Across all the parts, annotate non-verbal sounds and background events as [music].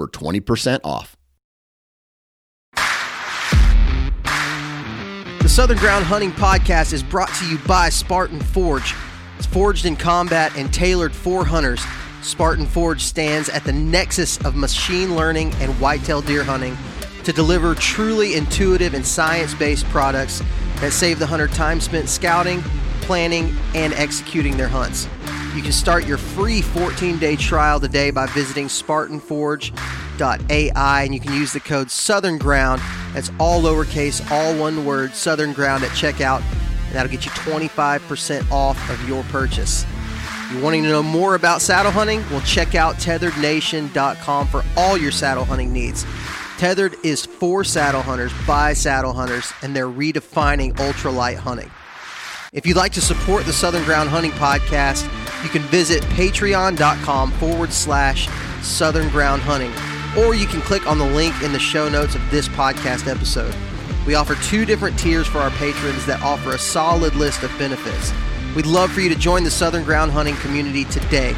for 20% off. The Southern Ground Hunting Podcast is brought to you by Spartan Forge. It's forged in combat and tailored for hunters. Spartan Forge stands at the nexus of machine learning and whitetail deer hunting to deliver truly intuitive and science based products that save the hunter time spent scouting, planning, and executing their hunts. You can start your free 14 day trial today by visiting SpartanForge.ai and you can use the code Southern Ground. That's all lowercase, all one word, Southern Ground at checkout, and that'll get you 25% off of your purchase. You wanting to know more about saddle hunting? Well, check out tetherednation.com for all your saddle hunting needs. Tethered is for saddle hunters by saddle hunters, and they're redefining ultralight hunting. If you'd like to support the Southern Ground Hunting Podcast, you can visit patreon.com forward slash Southern Ground Hunting, or you can click on the link in the show notes of this podcast episode. We offer two different tiers for our patrons that offer a solid list of benefits. We'd love for you to join the Southern Ground Hunting community today.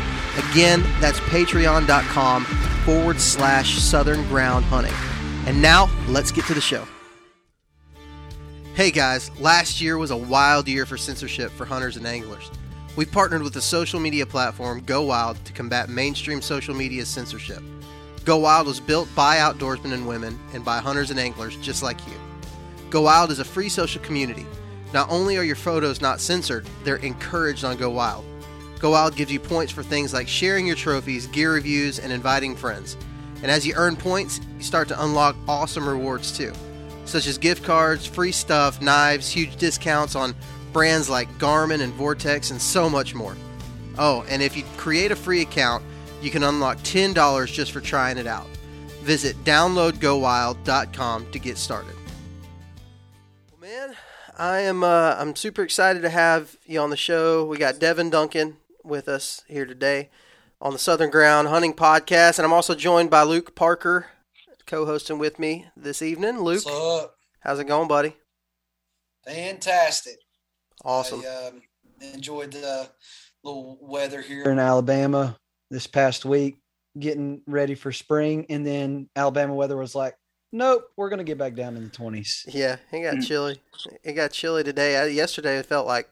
Again, that's patreon.com forward slash Southern Ground Hunting. And now, let's get to the show. Hey guys, last year was a wild year for censorship for hunters and anglers. We've partnered with the social media platform Go Wild to combat mainstream social media censorship. Go Wild was built by outdoorsmen and women and by hunters and anglers just like you. Go Wild is a free social community not only are your photos not censored, they're encouraged on Go Wild. Go Wild gives you points for things like sharing your trophies, gear reviews, and inviting friends. And as you earn points, you start to unlock awesome rewards too, such as gift cards, free stuff, knives, huge discounts on brands like Garmin and Vortex, and so much more. Oh, and if you create a free account, you can unlock $10 just for trying it out. Visit downloadgowild.com to get started. Man, I am uh, I'm super excited to have you on the show. We got Devin Duncan with us here today on the Southern Ground Hunting Podcast, and I'm also joined by Luke Parker, co-hosting with me this evening. Luke, What's up? how's it going, buddy? Fantastic. Awesome. I um, enjoyed the little weather here in Alabama this past week, getting ready for spring, and then Alabama weather was like, nope, we're gonna get back down in the twenties. Yeah, it got chilly. It got chilly today. I, yesterday it felt like,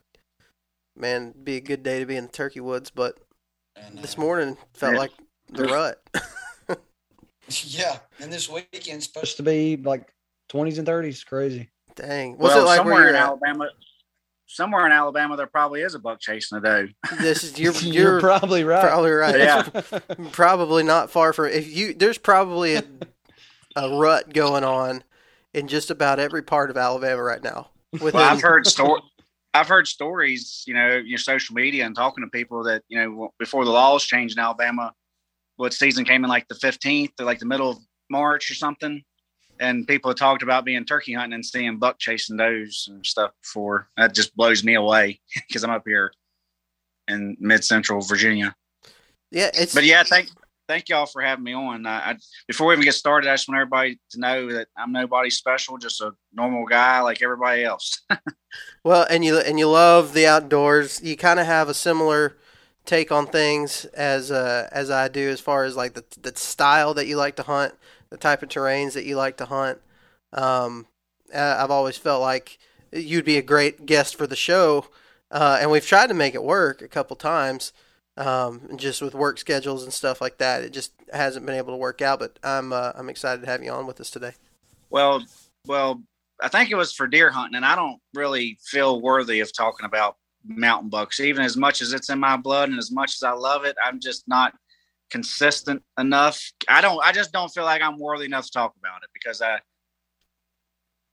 man, be a good day to be in the turkey woods, but And this morning felt Yeah. like the rut. [laughs] [laughs] yeah, and this weekend's supposed to be like twenties and thirties. Crazy. Dang, what's well, it like somewhere in at? Alabama, somewhere in Alabama, there probably is a buck chasing a doe. [laughs] This is you're [laughs] You're, you're probably right. probably right. Yeah. probably not far from if you there's probably a, a rut going on in just about every part of Alabama right now. Within, Well, I've heard story. I've heard stories, you know, your social media and talking to people that you know before the laws changed in Alabama, what season came in like the fifteenth or like the middle of March or something, and people have talked about being turkey hunting and seeing buck chasing does and stuff before. That just blows me away [laughs] because I'm up here in mid central Virginia. yeah, it's but yeah, thank thank y'all for having me on. I before we even get started, I just want everybody to know that I'm nobody special, just a normal guy like everybody else. [laughs] well, and you and you love the outdoors. You kind of have a similar take on things as uh, as I do, as far as like the the style that you like to hunt, the type of terrains that you like to hunt. Um, I've always felt like you'd be a great guest for the show, uh, and we've tried to make it work a couple times. Um, just with work schedules and stuff like that, it just hasn't been able to work out. But I'm uh, I'm excited to have you on with us today. well, well, I think it was for deer hunting, and I don't really feel worthy of talking about mountain bucks, even as much as it's in my blood and as much as I love it. I'm just not consistent enough. I don't. I just don't feel like I'm worthy enough to talk about it because I.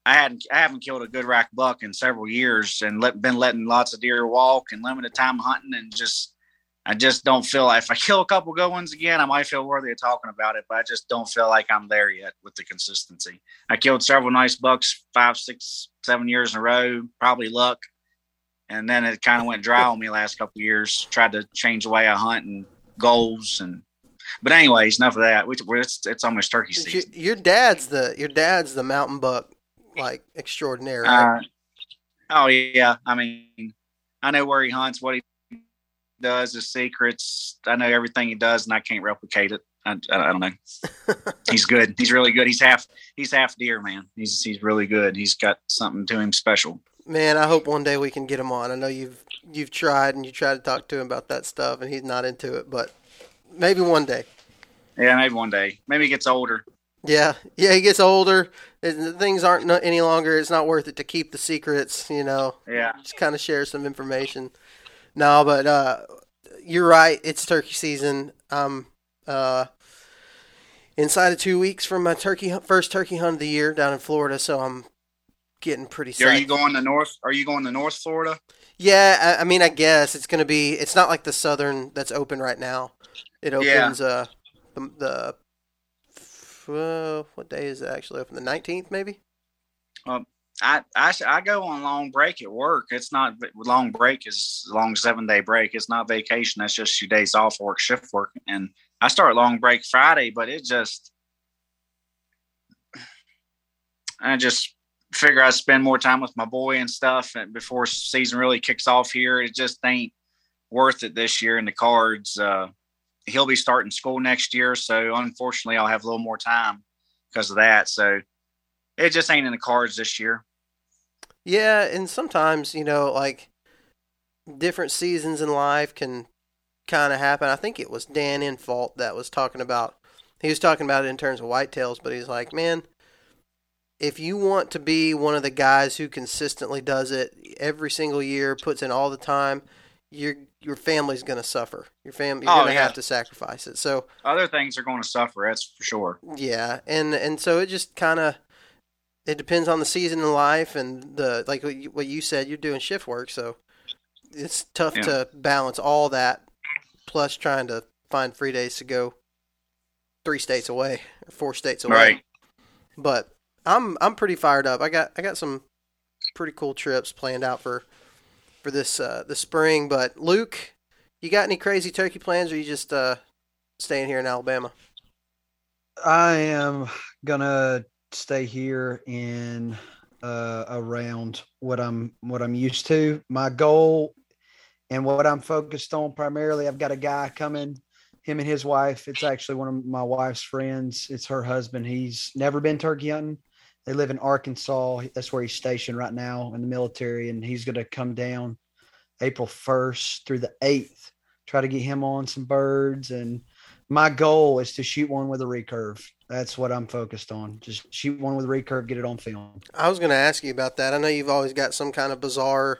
I hadn't, I haven't killed a good rack buck in several years, and let, been letting lots of deer walk and limited time hunting, and just I just don't feel like if I kill a couple good ones again, I might feel worthy of talking about it, but I just don't feel like I'm there yet with the consistency. I killed several nice bucks five, six, seven years in a row, probably luck. And then it kind of went dry on me last couple years. Tried to change the way I hunt and goals and but anyways, enough of that. It's, it's almost turkey season. Your, your dad's the your dad's the mountain buck like extraordinary. Right? Uh, oh yeah, I mean, I know where he hunts, what he does, his secrets. I know everything he does, and I can't replicate it. I, I, don't know. [laughs] he's good. He's really good. He's half. He's half deer, man. He's he's really good. He's got something to him special. Man, I hope one day we can get him on. I know you've you've tried and you tried to talk to him about that stuff, and he's not into it. But maybe one day. Yeah, maybe one day. Maybe he gets older. Yeah, yeah, he gets older. Things aren't any longer. It's not worth it to keep the secrets, you know. Yeah. Just kind of share some information. No, but uh, you're right. It's turkey season. Um, uh, inside of two weeks from my turkey first turkey hunt of the year down in Florida, so I'm getting pretty. Psyched. Are you going to North? Are you going to North Florida? Yeah, I, I mean, I guess it's going to be. It's not like the southern that's open right now. It opens yeah. uh the the uh, what day is it actually open? The nineteenth, maybe. Um, I, I I go on long break at work. It's not long break is long seven day break. It's not vacation. That's just your days off work, shift work. And I start long break Friday, but it just I just figure I'd spend more time with my boy and stuff and before season really kicks off here. It just ain't worth it this year in the cards. Uh, he'll be starting school next year, so unfortunately I'll have a little more time because of that. So it just ain't in the cards this year. Yeah, and sometimes, you know, like different seasons in life can kind of happen. I think it was Dan Infalt that was talking about he was talking about it in terms of whitetails, but he's like, "Man, if you want to be one of the guys who consistently does it every single year, puts in all the time, your your family's going to suffer. Your family you're oh, going to yeah. have to sacrifice it. So other things are going to suffer. That's for sure. Yeah, and and so it just kind of it depends on the season in life and the like what you, what you said you're doing shift work so it's tough yeah. to balance all that plus trying to find free days to go three states away or four states away right but i'm i'm pretty fired up i got i got some pretty cool trips planned out for for this uh the spring but luke you got any crazy turkey plans or you just uh staying here in alabama i am gonna stay here in uh, around what I'm what I'm used to. My goal and what I'm focused on primarily. I've got a guy coming, him and his wife. It's actually one of my wife's friends. It's her husband. He's never been turkey hunting. They live in Arkansas. That's where he's stationed right now in the military, and he's going to come down April 1st through the 8th. Try to get him on some birds and my goal is to shoot one with a recurve. That's what I'm focused on. Just shoot one with a recurve, get it on film. I was going to ask you about that. I know you've always got some kind of bizarre,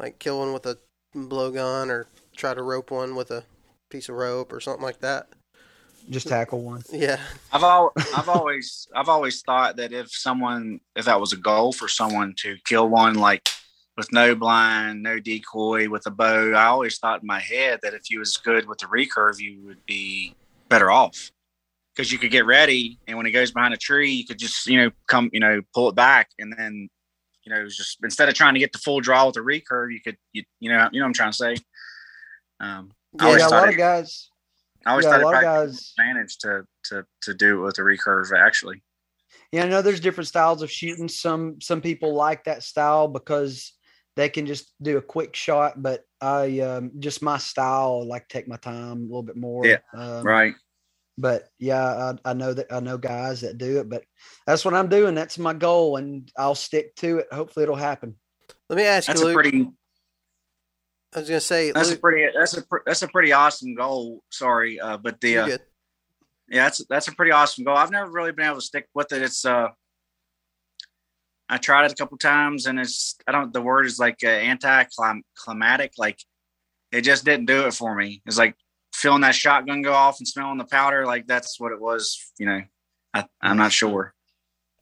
like kill one with a blowgun or try to rope one with a piece of rope or something like that. Just tackle one. Yeah. I've al- I've always I've always thought that if someone if that was a goal for someone to kill one like with no blind, no decoy, with a bow. I always thought in my head that if you was good with the recurve, you would be better off because you could get ready, and when it goes behind a tree, you could just you know come you know pull it back, and then you know just instead of trying to get the full draw with the recurve, you could you, you know you know what I'm trying to say. Um, yeah, a lot of guys. I always yeah, thought a lot of guys advantage to to to do it with a recurve actually. Yeah, I know there's different styles of shooting. Some some people like that style because they can just do a quick shot, but I um, just my style, I like take my time a little bit more. Yeah, um, right. But yeah, I, I, know that I know guys that do it, but that's what I'm doing. That's my goal, and I'll stick to it. Hopefully, it'll happen. Let me ask you. that's you, Luke, pretty. I was gonna say that's Luke, a pretty that's a that's a pretty awesome goal. Sorry, uh, but the uh, yeah, that's that's a pretty awesome goal. I've never really been able to stick with it. It's uh I tried it a couple times and it's I don't the word is like uh, anti-climatic like it just didn't do it for me. It's like feeling that shotgun go off and smelling the powder like that's what it was, you know. I, I'm not sure.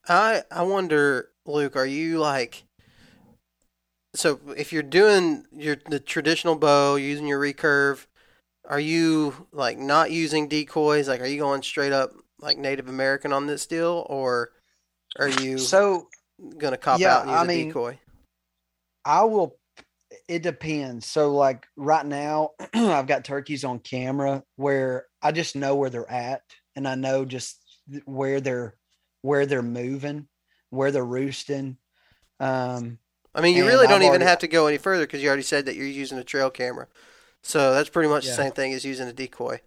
I I wonder, Luke, are you like so if you're doing your the traditional bow using your recurve, are you like not using decoys? Like, are you going straight up like Native American on this deal, or are you So gonna cop yeah, out and use I a mean, decoy? I will. It depends. So, like right now, [clears throat] I've got turkeys on camera where I just know where they're at, and I know just where they're where they're moving, where they're roosting. Um, I mean, you and really don't I've even already- have to go any further because you already said that you're using a trail camera. So that's pretty much Yeah. the same thing as using a decoy.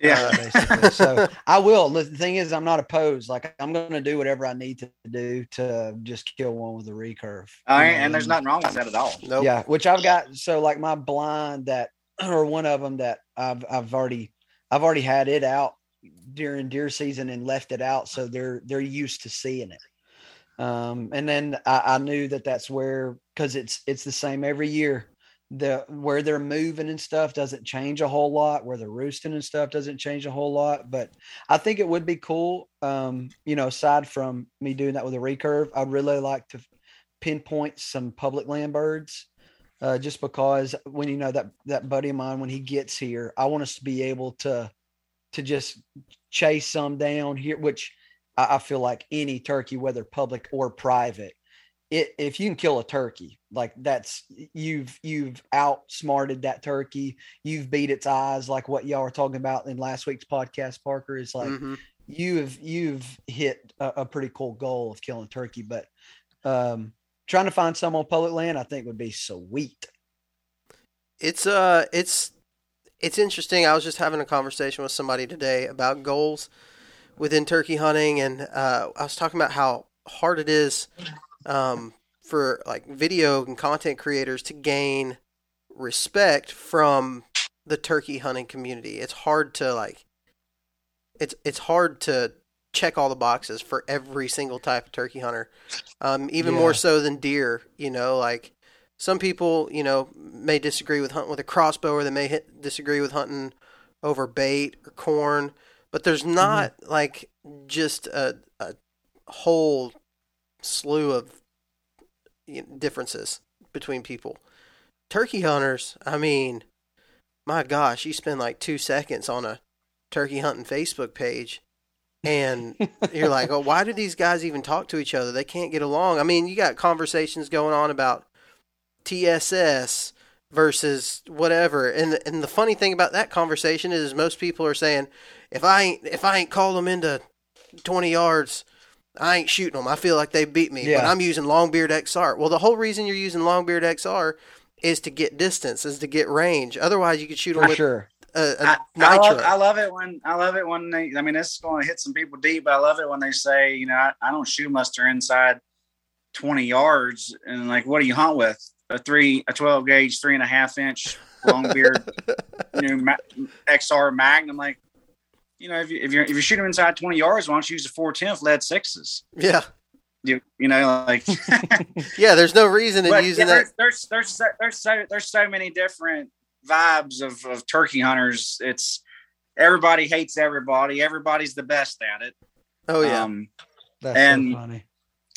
Yeah. uh, [laughs] basically. so I will. The thing is, I'm not opposed. Like I'm going to do whatever I need to do to just kill one with a recurve. All right, you and there's nothing wrong with that at all. Nope. Yeah, which I've got. So like my blind that, [clears throat] or one of them that I've I've already I've already had it out during deer season and left it out, so they're they're used to seeing it. Um, and then I, I knew that that's where because it's it's the same every year. The where they're moving and stuff doesn't change a whole lot. Where they're roosting and stuff doesn't change a whole lot. But I think it would be cool. Um, you know, aside from me doing that with a recurve, I'd really like to pinpoint some public land birds uh, just because when you know that that buddy of mine when he gets here i want us to be able to to just chase some down here which i, I feel like any turkey whether public or private it, if you can kill a turkey like that's you've you've outsmarted that turkey you've beat its eyes like what y'all were talking about in last week's podcast parker is like Mhm. you've you've hit a, a pretty cool goal of killing turkey but um trying to find some on public land i think would be sweet It's uh, it's it's interesting. I was just having a conversation with somebody today about goals within turkey hunting, and uh, I was talking about how hard it is um, for like video and content creators to gain respect from the turkey hunting community. It's hard to like, it's it's hard to check all the boxes for every single type of turkey hunter, um, even more so than deer. You know, like some people, you know, may disagree with hunting with a crossbow, or they may hit, disagree with hunting over bait or corn. But there's mm-hmm. not like just a, a whole slew of differences between people. Turkey hunters, I mean, my gosh, you spend like two seconds on a turkey hunting Facebook page, and [laughs] you're like, oh, why do these guys even talk to each other? They can't get along. I mean, you got conversations going on about TSS versus whatever. And the, and the funny thing about that conversation is most people are saying, if I ain't if I ain't called them into 20 yards, I ain't shooting them. I feel like they beat me. But I'm using Longbeard XR. Well, the whole reason you're using Longbeard XR is to get distance, is to get range. Otherwise, you could shoot them for with sure a, a I, I, nitro. love, I love it when I love it when they. I mean, this is going to hit some people deep, but I love it when they say, you know, I, I don't shoot muster inside twenty yards. And like, what do you hunt with? A three, a twelve gauge, three and a half inch long beard, you know, ma- XR Magnum. Like, you know, if you if you're if you're shooting inside twenty yards, why don't you use a four tenth lead sixes? yeah, You you know, like. [laughs] yeah. There's no reason in But using yeah, that. there's, there's there's so, there's so there's so many different vibes of, of turkey hunters. It's everybody hates everybody. Everybody's the best at it. Oh yeah, Um, that's And- so funny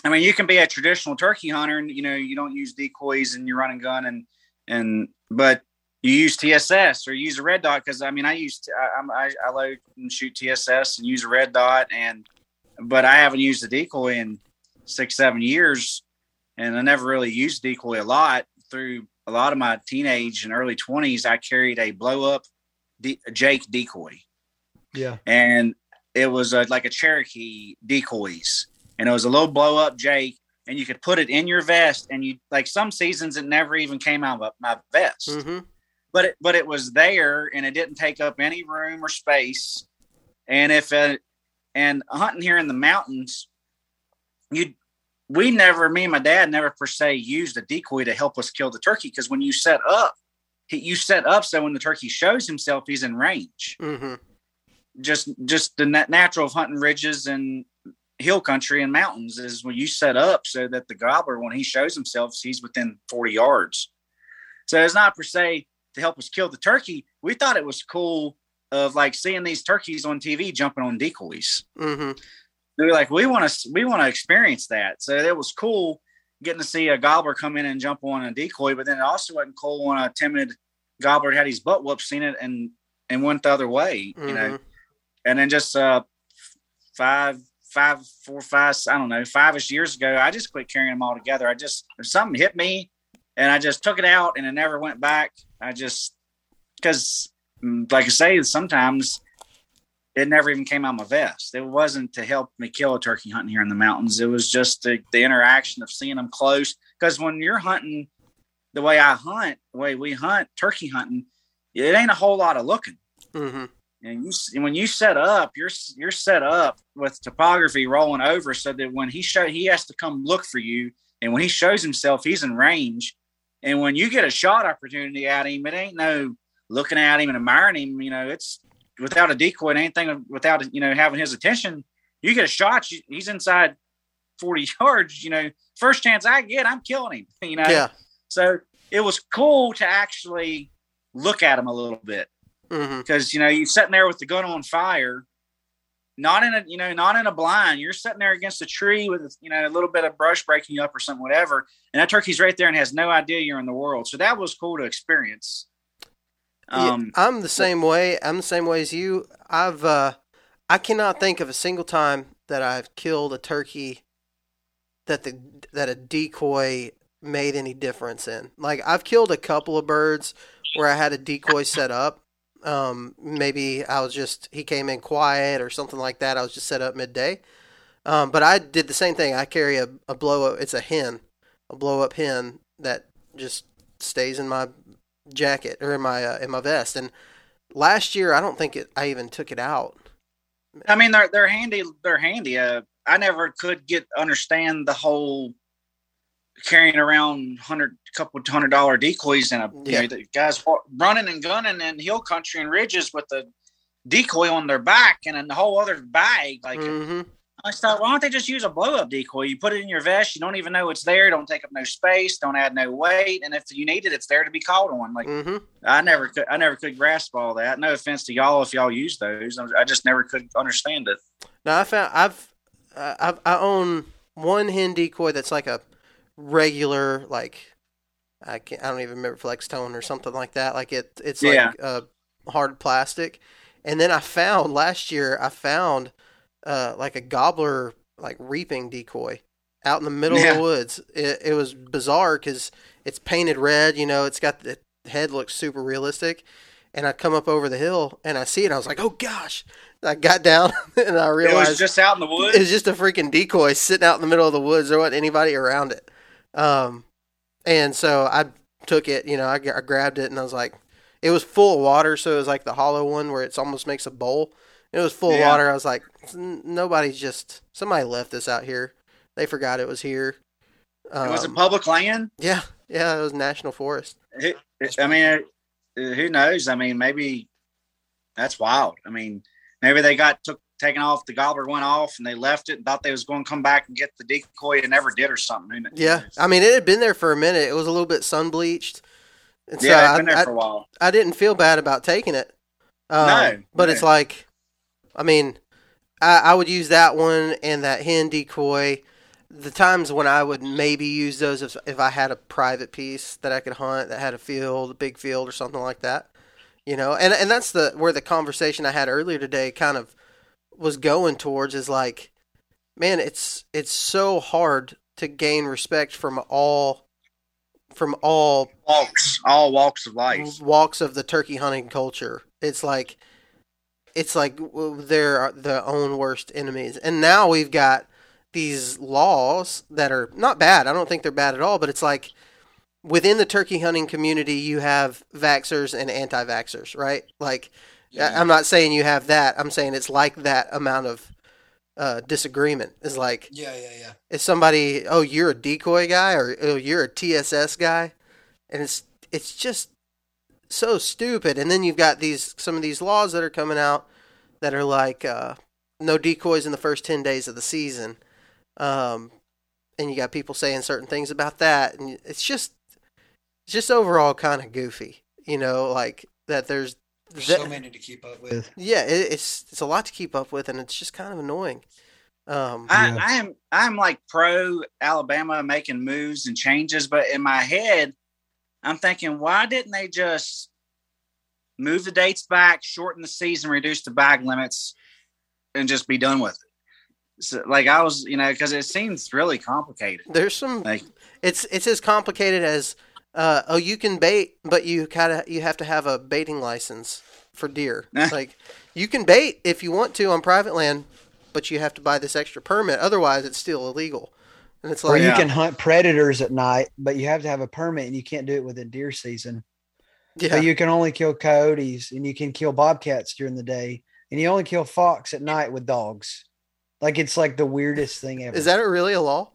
I mean, you can be a traditional turkey hunter, and you know you don't use decoys and you run and gun, and and but you use TSS or you use a red dot because I mean I used I, I'm- I I load and shoot TSS and use a red dot and but I haven't used a decoy in six seven years, and I never really used decoy a lot. Through a lot of my teenage and early twenties. I carried a blow up de- Jake decoy. Yeah. And it was a, like a Cherokee decoys, and it was a little blow up Jake, and you could put it in your vest, and you like some seasons it never even came out of my vest, hmm but it but it was there, and it didn't take up any room or space, and if it, and hunting here in the mountains, you we never me and my dad never per se used a decoy to help us kill the turkey because when you set up. he- You set up so when the turkey shows himself, he's in range. Hmm just just the natural of hunting ridges and hill country and mountains is when you set up so that the gobbler when he shows himself he's within 40 yards. So it's not per se to help us kill the turkey. We thought it was cool of like seeing these turkeys on tv jumping on decoys. Hmm we were like we want to we want to experience that. So it was cool getting to see a gobbler come in and jump on a decoy but then it also wasn't cool when a timid gobbler had his butt whooped seen it and and went the other way. You know, and then just uh, five, five, four, five, I don't know, five-ish years ago, I just quit carrying them all together. I just something hit me, and I just took it out, and it never went back. I just because, like I say, sometimes it never even came out of my vest. It wasn't to help me kill a turkey hunting here in the mountains. It was just the, the interaction of seeing them close. Because when you're hunting the way I hunt, the way we hunt turkey hunting, it ain't a whole lot of looking. Mm-hmm. And you, when you set up, you're you're set up with topography rolling over, so that when he show, he has to come look for you, and when he shows himself, he's in range. And when you get a shot opportunity at him, it ain't no looking at him and admiring him. You know, it's without a decoy and anything, without you know having his attention. You get a shot, he's inside forty [laughs] yards. You know, first chance I get, I'm killing him. [laughs] You know, Yeah. so it was cool to actually look at him a little bit Mm-hmm. because you know you're sitting there with the gun on fire not in a you know not in a blind you're sitting there against a tree with you know a little bit of brush breaking you up or something whatever and that turkey's right there and has no idea you're in the world so that was cool to experience um yeah, I'm the same way. I'm the same way as you. I've uh, I cannot think of a single time that I've killed a turkey that the that a decoy made any difference in. Like I've killed a couple of birds where I had a decoy set up. Um, maybe I was just he came in quiet or something like that. I was just set up midday. Um, but I did the same thing. I carry a, a blow up. It's a hen, a blow up hen that just stays in my jacket or in my uh, in my vest. And last year, I don't think it. I even took it out. i mean they're they're handy they're handy uh i never could get understand the whole carrying around hundred couple hundred dollar decoys and a you know the guys running and gunning in hill country and ridges with a decoy on their back and a whole other bag like hmm I thought, why don't they just use a blow up decoy? You put it in your vest, you don't even know it's there, don't take up no space, don't add no weight, and if you need it, it's there to be called on. Like hmm I never could, I never could grasp all that. No offense to y'all if y'all use those, I just never could understand it. Now I found I've uh, I've I own one hen decoy that's like a regular like I can't I don't even remember Flextone or something like that. Like it it's like Yeah. uh, hard plastic. And then I found last year I found uh, like a gobbler like reaping decoy out in the middle of the woods. It, it was bizarre because it's painted red. You know, it's got the head looks super realistic. And I come up over the hill and I see it. I was like, oh gosh! I got down [laughs] and I realized It was just out in the woods. it was just a freaking decoy sitting out in the middle of the woods. There wasn't anybody around it. Um, and so I took it, you know, I, I grabbed it and I was like, it was full of water. So it was like the hollow one where it almost makes a bowl. It was full of water. I was like, nobody's just, somebody left this out here. They forgot it was here. Um, it was a public land. yeah. Yeah. It was national forest. It- it- I mean, it- who knows? I mean, maybe that's wild. I mean, maybe they got took taken off. The gobbler went off, and they left it and thought they was going to come back and get the decoy, and never did, or something. Yeah. I mean, it had been there for a minute. It was a little bit sun bleached. So yeah, I, been there I- for a while. I didn't feel bad about taking it. Um, No, but it's like, I mean, I, I would use that one and that hen decoy. The times when I would maybe use those if, if I had a private piece that I could hunt that had a field, a big field or something like that, you know. And and that's the where the conversation I had earlier today kind of was going towards is like, man, it's it's so hard to gain respect from all from all Walks, all walks of life. walks of the turkey hunting culture. It's like it's like they're the own worst enemies. And now we've got these laws that are not bad. I don't think they're bad at all, but it's like within the turkey hunting community you have vaxxers and anti-vaxxers, right? Like I- I'm not saying you have that. I'm saying it's like that amount of uh, disagreement. Is like Yeah, yeah, yeah. is somebody oh you're a decoy guy or oh you're a TSS guy, and it's it's just so stupid. And then you've got these some of these laws that are coming out that are like uh, no decoys in the first ten days of the season, um, and you got people saying certain things about that, and it's just it's just overall kind of goofy, you know, like that there's There's that- so many to keep up with. yeah, it, it's it's a lot to keep up with, and it's just kind of annoying. Um, I, Yeah. I am I'm like pro Alabama making moves and changes, but in my head, I'm thinking, why didn't they just move the dates back, shorten the season, reduce the bag limits, and just be done with it. So, like I was, you know, because it seems really complicated. There's some. Like It's it's as complicated as uh, oh you can bait, but you kind of you have to have a baiting license for deer. [laughs] like you can bait if you want to on private land, but you have to buy this extra permit. Otherwise, it's still illegal. And it's Or like you Yeah. can hunt predators at night, but you have to have a permit and you can't do it within deer season. yeah, So you can only kill coyotes and you can kill bobcats during the day, and you only kill fox at night with dogs. Like it's like the weirdest thing ever. is that really a law?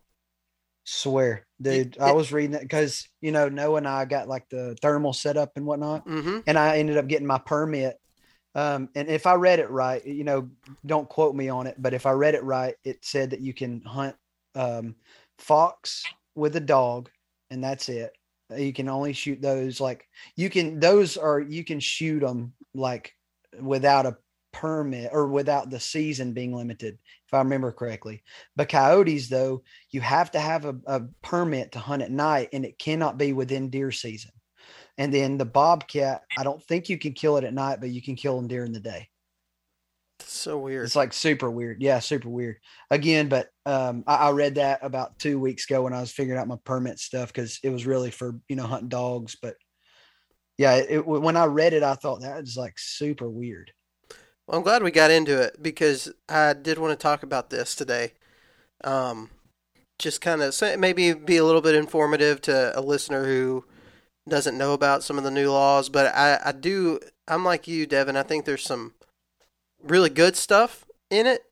Swear, dude. I was reading it because you know Noah and I got like the thermal set up and whatnot, Mm-hmm. and I ended up getting my permit. Um, and if I read it right, you know, don't quote me on it, but if I read it right, it said that you can hunt um, fox with a dog, and that's it. You can only shoot those like you can. Those are you can shoot them like without a permit or without the season being limited, if I remember correctly. But coyotes, though, you have to have a, a permit to hunt at night, and it cannot be within deer season. And then the bobcat, I don't think you can kill it at night, but you can kill them during the day. So weird. It's like super weird. Yeah, super weird. Again, but um, I, I read that about two weeks ago when I was figuring out my permit stuff because it was really for you know hunting dogs. But yeah, it, it- when I read it, I thought that was like super weird. Well, I'm glad we got into it because I did want to talk about this today. Um, just kind of maybe be a little bit informative to a listener who doesn't know about some of the new laws. But I, I do. I'm like you, Devin. I think there's some really good stuff in it,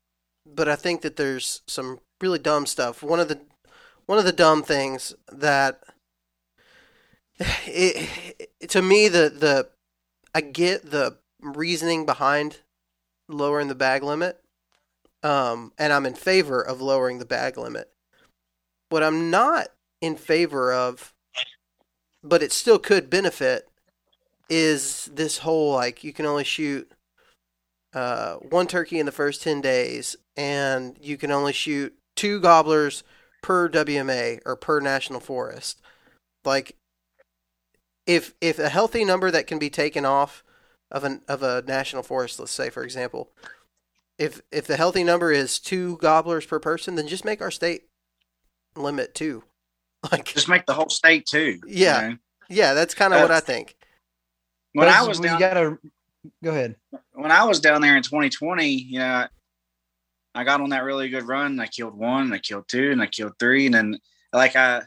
but I think that there's some really dumb stuff. One of the one of the dumb things that it, [sighs] it to me the the I get the reasoning behind lowering the bag limit, um, and I'm in favor of lowering the bag limit. What I'm not in favor of, but it still could benefit, is this whole like you can only shoot uh, one turkey in the first ten days, and you can only shoot two gobblers per WMA or per national forest. Like, if if a healthy number that can be taken off of an of a national forest, let's say for example, if if the healthy number is two gobblers per person, then just make our state limit two. [laughs] Like, just make the whole state too. you Yeah. know? yeah, that's kind of what I think. When I was we down, gotta go ahead. when I was down there in 2020, you know, I got on that really good run. And I killed one, and I killed two, and I killed three, and then like I,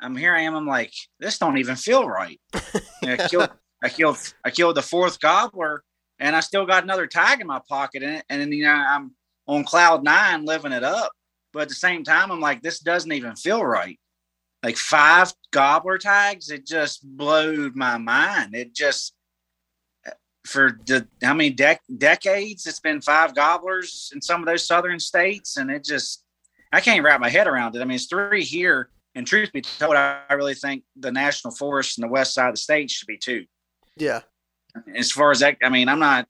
I'm here. I am. I'm like, this don't even feel right. [laughs] You know, I killed, I killed, I killed the fourth gobbler, and I still got another tag in my pocket in. And then you know, I'm on cloud nine, living it up. But at the same time, I'm like, this doesn't even feel right. Like five gobbler tags, it just blew my mind. It just for the how many dec- decades it's been five gobblers in some of those southern states and it just i can't wrap my head around it i mean it's three here and truth be told i really think the national forest and the west side of the state should be two Yeah, as far as that i mean i'm not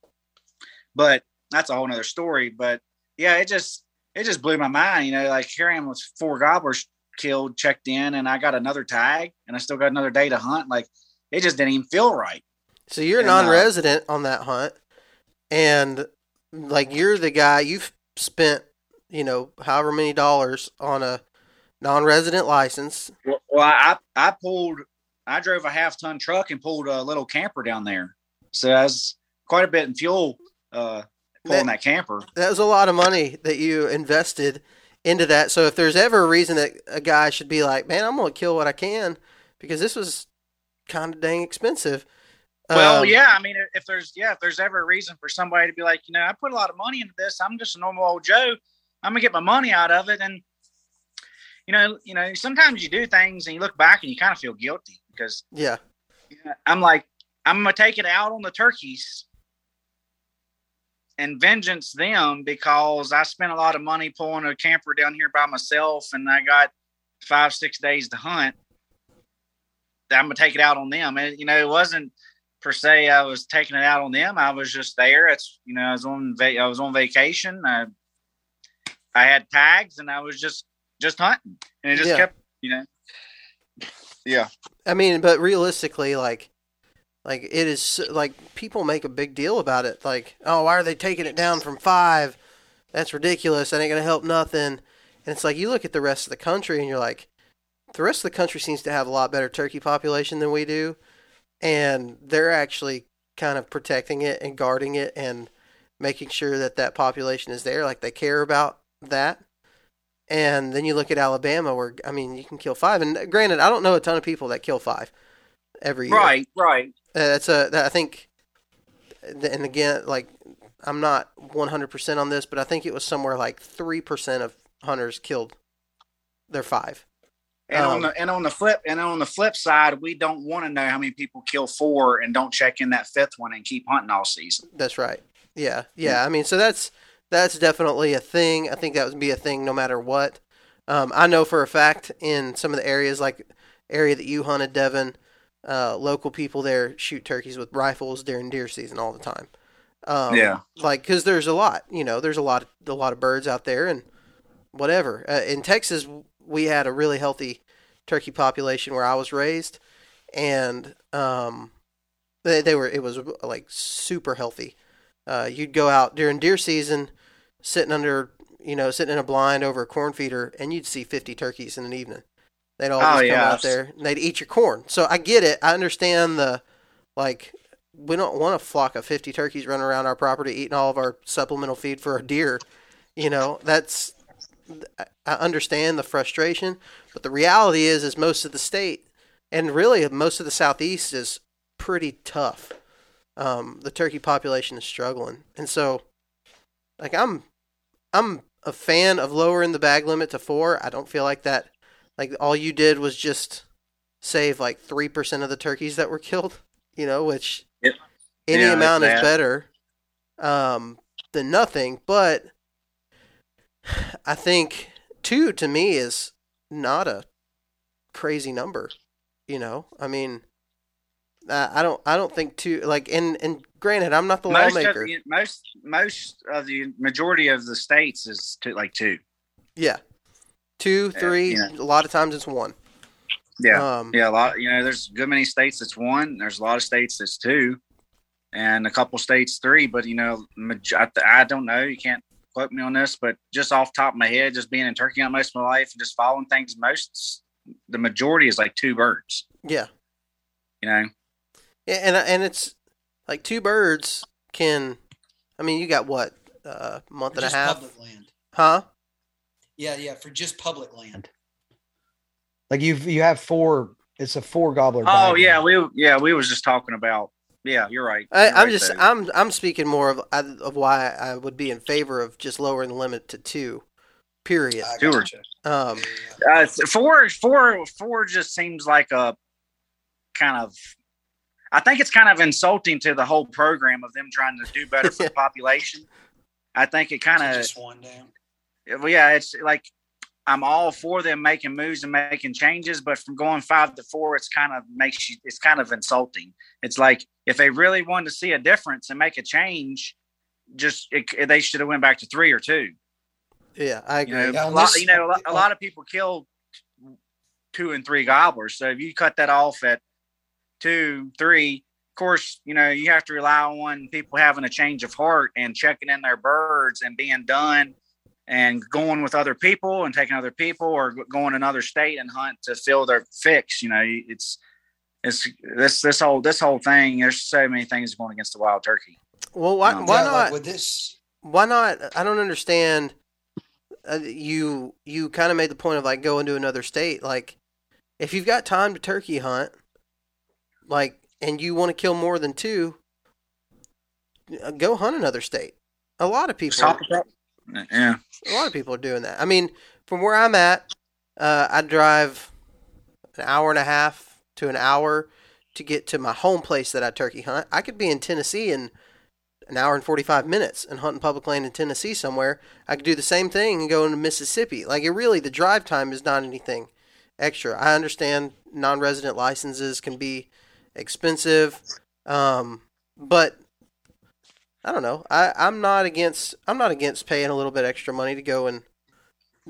but that's a whole nother story but yeah it just it just blew my mind you know like here i am with four gobblers killed checked in and i got another tag and i still got another day to hunt like it just didn't even feel right so you're And, uh, non-resident on that hunt, and like you're the guy you've spent, you know, however many dollars on a non-resident license. Well, well I I pulled I drove a half ton truck and pulled a little camper down there, so that's quite a bit in fuel uh, pulling that camper. that was a lot of money that you invested into that. So if there's ever a reason that a guy should be like, man, I'm gonna kill what I can, because this was kind of dang expensive. Well, Um, yeah, I mean, if there's yeah, if there's ever a reason for somebody to be like, you know, I put a lot of money into this, I'm just a normal old Joe, I'm gonna get my money out of it, and you know, you know, sometimes you do things and you look back and you kind of feel guilty because yeah, I'm like, I'm gonna take it out on the turkeys and vengeance them because I spent a lot of money pulling a camper down here by myself and I got five, six days to hunt. I'm gonna take it out on them. And you know, it wasn't per se I was taking it out on them. I was just there. It's you know, I was on va- I was on vacation. I I had tags and I was just just hunting. And it just Yeah. kept, you know. Yeah. I mean, but realistically, like, Like it is like people make a big deal about it. Like, oh, why are they taking it down from five? That's ridiculous. That ain't gonna help nothing. And it's like you look at the rest of the country and you're like, the rest of the country seems to have a lot better turkey population than we do, and they're actually kind of protecting it and guarding it and making sure that that population is there. Like they care about that. And then you look at Alabama, where I mean, you can kill five. And granted, I don't know a ton of people that kill five every year. Right, right. Uh, that's a that I think, and again, like I'm not 100% on this, but I think it was somewhere like three percent of hunters killed their five. And Um, on the and on the flip and on the flip side, we don't want to know how many people kill four and don't check in that fifth one and keep hunting all season. That's right. Yeah, yeah. I mean, so that's that's definitely a thing. I think that would be a thing no matter what. Um, I know for a fact in some of the areas like area that you hunted, Devin, uh, local people there shoot turkeys with rifles during deer season all the time. Um, Yeah. like because there's a lot, you know, there's a lot, a lot of birds out there and whatever. Uh, in Texas, we had a really healthy turkey population where I was raised, and um, they, they were it was like super healthy. Uh, you'd go out during deer season, sitting under, you know, sitting in a blind over a corn feeder, and you'd see 50 turkeys in an evening. They'd all Oh, just come yeah. out there and they'd eat your corn. So I get it. I understand the, like, we don't want a flock of 50 turkeys running around our property eating all of our supplemental feed for our deer. You know, that's, I- I understand the frustration, but the reality is, is most of the state and really most of the southeast is pretty tough um, the turkey population is struggling, and so like I'm I'm a fan of lowering the bag limit to four. I don't feel like that like all you did was just save like three percent of the turkeys that were killed. You know, which Yep. any Yeah, amount is better um, than nothing. But I think two to me is not a crazy number. You know, I mean, I don't, I don't think two like, and and granted, I'm not the Most lawmaker. the, most most of the majority of the states is to like two. Yeah, two, three. yeah. A lot of times it's one. Yeah, Um, yeah. A lot. You know, there's a good many states that's one. There's a lot of states that's two, and a couple states three. But you know, I, I don't know. You can't quote me on this, but just off the top of my head, just being in turkey hunt most of my life and just following things, most the majority is like two birds. Yeah, You know. Yeah, and and it's like two birds can. I mean, you got what uh, month For and a half, public land. huh? Yeah, yeah, for just public land. Like you, you have four. It's a four gobbler. Oh bag yeah, we yeah we was just talking about. Yeah, you're right. I, You're I'm right just there. I'm I'm speaking more of of why I would be in favor of just lowering the limit to two. Period. I Sure. gotcha. Um, Uh, four, four, four just seems like a kind of. I think it's kind of insulting to the whole program of them trying to do better for the [laughs] population. I think it kind of, just one down. well, yeah, it's like I'm all for them making moves and making changes, but from going five to four, it's kind of makes you, it's kind of insulting. It's like if they really wanted to see a difference and make a change, just it, they should have went back to three or two. yeah, I You agree. know, Yeah, a on lot, you know, a lot, a lot of people kill two and three gobblers. So if you cut that off at two, three, of course, you know, you have to rely on people having a change of heart and checking in their birds and being done and going with other people and taking other people or going to another state and hunt to fill their fix. You know, it's, it's this, this whole, this whole thing. There's so many things going against the wild turkey. Well, why No. why not? like with this? why not? I don't understand. Uh, you you kind of made the point of like going to another state. Like, if you've got time to turkey hunt, like, and you want to kill more than two, uh, go hunt another state. A lot of people, about- Yeah. a lot of people are doing that. I mean, from where I'm at, uh, I drive an hour and a half to an hour to get to my home place that I turkey hunt. I could be in Tennessee in an hour and 45 minutes and hunting public land in Tennessee somewhere. I could do the same thing and go into Mississippi. Like, it really, the drive time is not anything extra. I understand non resident licenses can be expensive, um, but I don't know. I, I'm not against I'm not against paying a little bit extra money to go and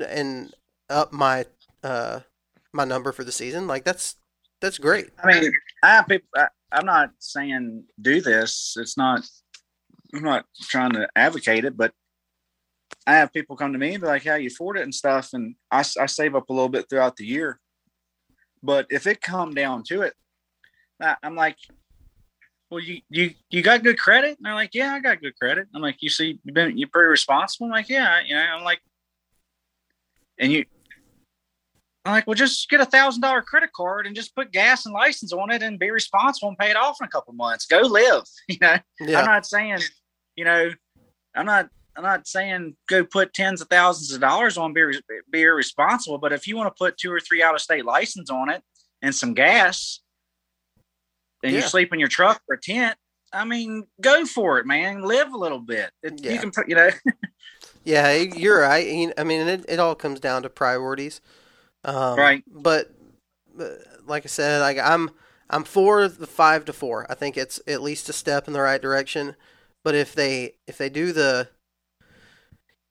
and up my uh my number for the season. Like that's that's great. I mean, I. I, I'm not saying do this. It's not. I'm not trying to advocate it, but I have people come to me and be like, "How you afford it and stuff," and I, I save up a little bit throughout the year. But if it come down to it, I'm like, well, you you you got good credit? And they're like, yeah, I got good credit. I'm like, you see, you've been you're pretty responsible. I'm like, yeah, you know, I'm like, and you, I'm like, well, just get a thousand dollar credit card and just put gas and license on it and be responsible and pay it off in a couple months. Go live. [laughs] You know, yeah. I'm not saying, you know, I'm not I'm not saying go put tens of thousands of dollars on be be irresponsible, but if you want to put two or three out of state license on it and some gas, and yeah. you sleep in your truck or tent, I mean, go for it, man. Live a little bit. It, yeah. You can put, you know. [laughs] yeah, you're right. I mean, it, it all comes down to priorities. Um, right. But, but like I said, like I'm I'm for the five to four. I think it's at least a step in the right direction. But if they if they do the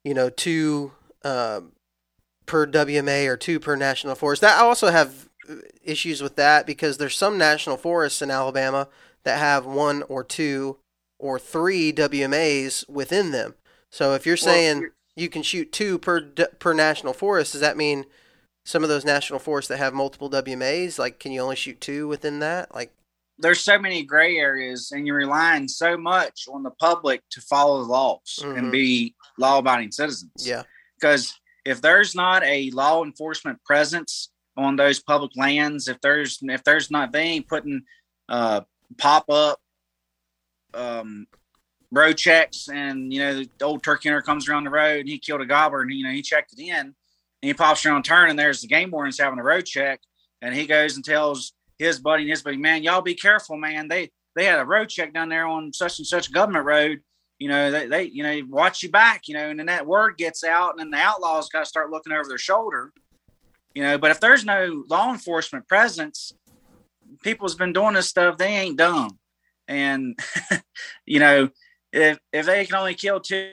you know, two um, per WMA or two per national forest. That I also have uh, issues with that because there's some national forests in Alabama that have one or two or three WMAs within them. So if you're saying well, you can shoot two per per national forest, does that mean some of those national forests that have multiple WMAs, like can you only shoot two within that? Like there's so many gray areas and you're relying so much on the public to follow the laws mm-hmm. and be law abiding citizens. Yeah. Because if there's not a law enforcement presence on those public lands, if there's if there's not they ain't putting uh pop up um road checks and you know the old turkey hunter comes around the road and he killed a gobbler and you know he checked it in and he pops around turn and there's the game wardens having a road check and he goes and tells his buddy and his buddy, man, y'all be careful, man. They they had a road check down there on such and such government road. You know, they, they you know, watch you back, you know, and then that word gets out and then the outlaws got to start looking over their shoulder. You know, but if there's no law enforcement presence, people's been doing this stuff, they ain't dumb. And [laughs] you know, if if they can only kill two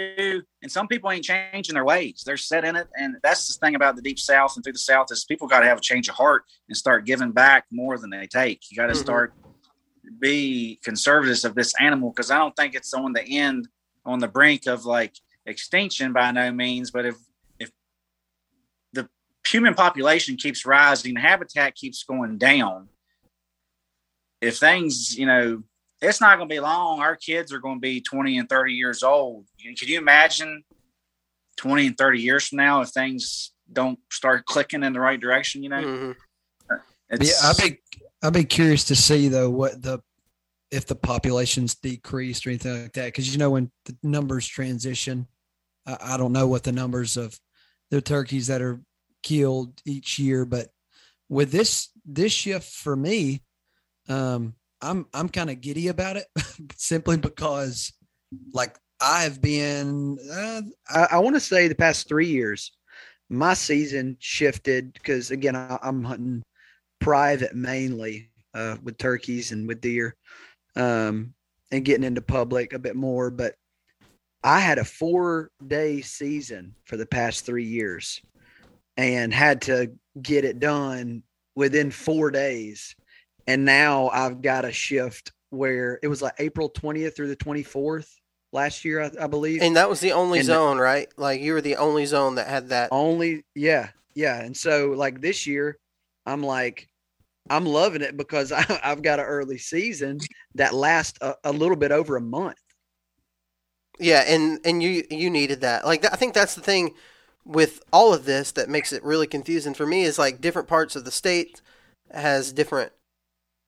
and some people ain't changing their ways. They're set in it, and that's the thing about the deep south and through the south is people got to have a change of heart and start giving back more than they take. You got to mm-hmm. start be conservatives of this animal because I don't think it's on the end on the brink of like extinction by no means. But if human population keeps rising, habitat keeps going down. If things, you know, it's not going to be long. Our kids are going to be 20 and 30 years old. Can you imagine 20 and 30 years from now if things don't start clicking in the right direction, you know? Mm-hmm. Yeah, I'd be I'd be curious to see though what the if the population's decreased or anything like that because you know when the numbers transition, I, I don't know what the numbers of the turkeys that are killed each year, but with this this shift for me, um, I'm I'm kind of giddy about it [laughs] simply because like I've been uh, I, I want to say the past three years my season shifted because again I, am hunting private mainly uh, with turkeys and with deer um, and getting into public a bit more but I had a four day season for the past three years and had to get it done within four days and now I've got a shift where it was like April 20th through the 24th last year, I, I believe. And that was the only and zone, right? Like you were the only zone that had that. Only, yeah, yeah. And so, like this year, I'm like, I'm loving it because [laughs] I, have got an early season that lasts a, a, little bit over a month. Yeah, and and you you needed that. Like I think that's the thing with all of this that makes it really confusing for me is like different parts of the state has different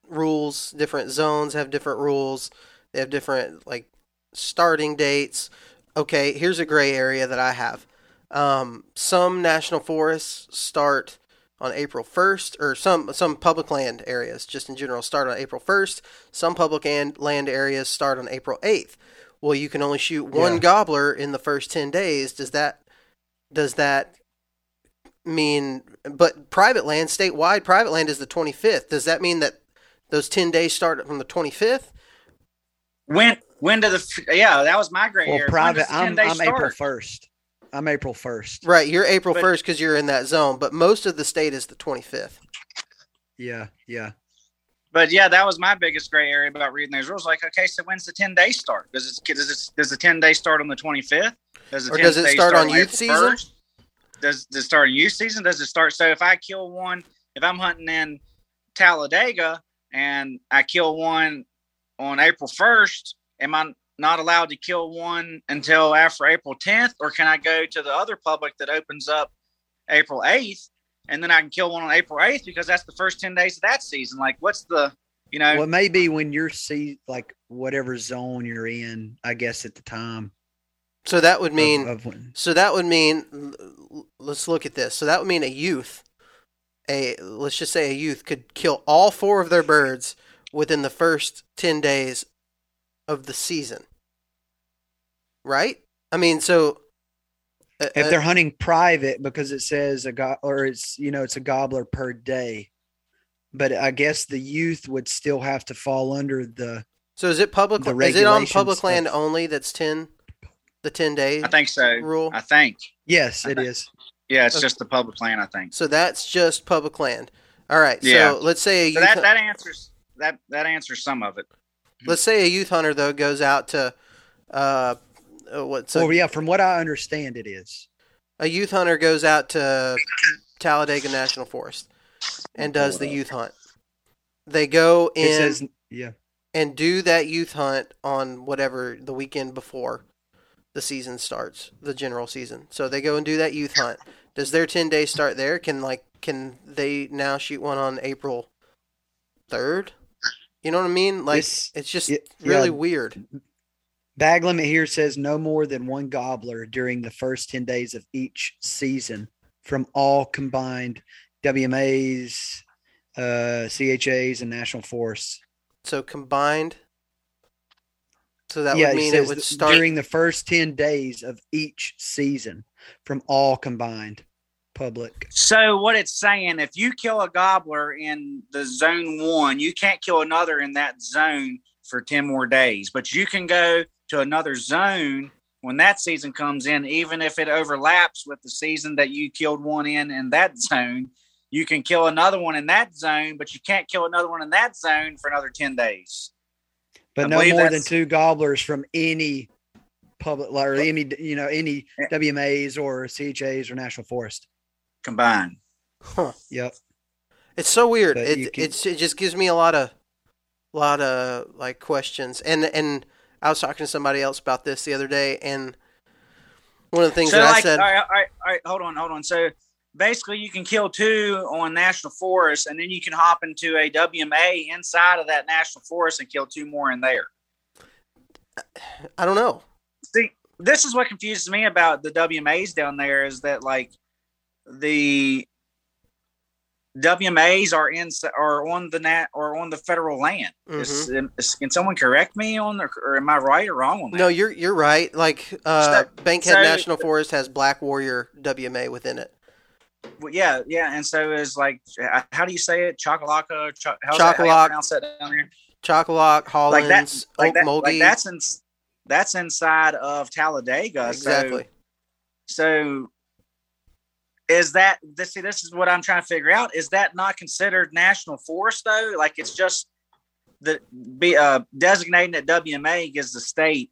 rules. Different zones have different rules. They have different like starting dates. Okay, here's a gray area that I have. Um, some national forests start on April 1st, or some some public land areas, just in general, start on April 1st. Some public and land areas start on April 8th. Well, you can only shoot one yeah. gobbler in the first 10 days. Does that does that mean? But private land, statewide, private land is the 25th. Does that mean that those 10 days start from the 25th? When when do the yeah, that was my great well, private I'm, I'm? April 1st. I'm April 1st. Right, you're April but, 1st cuz you're in that zone, but most of the state is the 25th. Yeah, yeah. but yeah, that was my biggest gray area about reading those rules. Like, okay, so when's the ten day start? Does it does it does the ten day start on the twenty fifth? Does it or does it start, on youth season? Does, does it start in youth season? Does it start? So if I kill one, if I'm hunting in Talladega and I kill one on April first, am I not allowed to kill one until after April 10th, or can I go to the other public that opens up April 8th and then I can kill one on April 8th because that's the first 10 days of that season? Like, what's the, you know? Well, maybe when you're see like whatever zone you're in, I guess at the time. So that would mean, of, of so that would mean, let's look at this. So that would mean a youth, a let's just say a youth could kill all four of their birds within the first 10 days of the season right? I mean, so uh, if uh, they're hunting private because it says a go- or it's you know it's a gobbler per day, but I guess the youth would still have to fall under the. So is it public? Is it on public land only? That's ten, the ten days. I think so. Rule. I think. Yes, it is. Yeah, it's okay. just the public land. I think. So that's just public land. All right. Yeah. So let's say a so that that answers that that answers some of it. Let's say a youth hunter though goes out to uh, uh, what's oh yeah from what i understand it is a youth hunter goes out to talladega national forest and does the youth hunt they go in says, yeah and do that youth hunt on whatever the weekend before the season starts the general season. So they go and do that youth hunt. Does their 10 days start there? Can like can they now shoot one on april 3rd you know what i mean? Like this, it's just it, really yeah, weird. Bag limit here says no more than one gobbler during the first 10 days of each season from all combined WMAs, uh, CHAs, and national forests. So combined. So that yeah, would mean it, it would start during the first 10 days of each season from all combined public. So what it's saying, if you kill a gobbler in the zone one, you can't kill another in that zone for 10 more days, but you can go to another zone when that season comes in, even if it overlaps with the season that you killed one in in that zone, you can kill another one in that zone, but you can't kill another one in that zone for another 10 days. But I no more than two gobblers from any public or any, you know, any eh. WMAs or CHAs or national forest combined. Huh. Yep. It's so weird. It, can, it's, it just gives me a lot of, lot of like questions and, and, I was talking to somebody else about this the other day, and one of the things so that like, I said. All right, all right, all right, hold on, hold on. So basically, you can kill two on national forest, and then you can hop into a WMA inside of that national forest and kill two more in there. I don't know. See, this is what confuses me about the WMAs down there is that like the WMAs are in are on the nat or on the federal land. Mm-hmm. Is, can someone correct me on, or, or, am I right or wrong on that? No, you're you're right. Like uh, so, Bankhead so, National Forest has Black Warrior WMA within it. Well, yeah, yeah, and so is like, how do you say it? Choccolocco, Ch- Chocolock, pronounce that down here? Chocolock, Hollins, like that, like that, like that's in, that's inside of Talladega. Exactly. So, so is that this see this is what i'm trying to figure out is that not considered national forest though like it's just the be uh designating that wma gives the state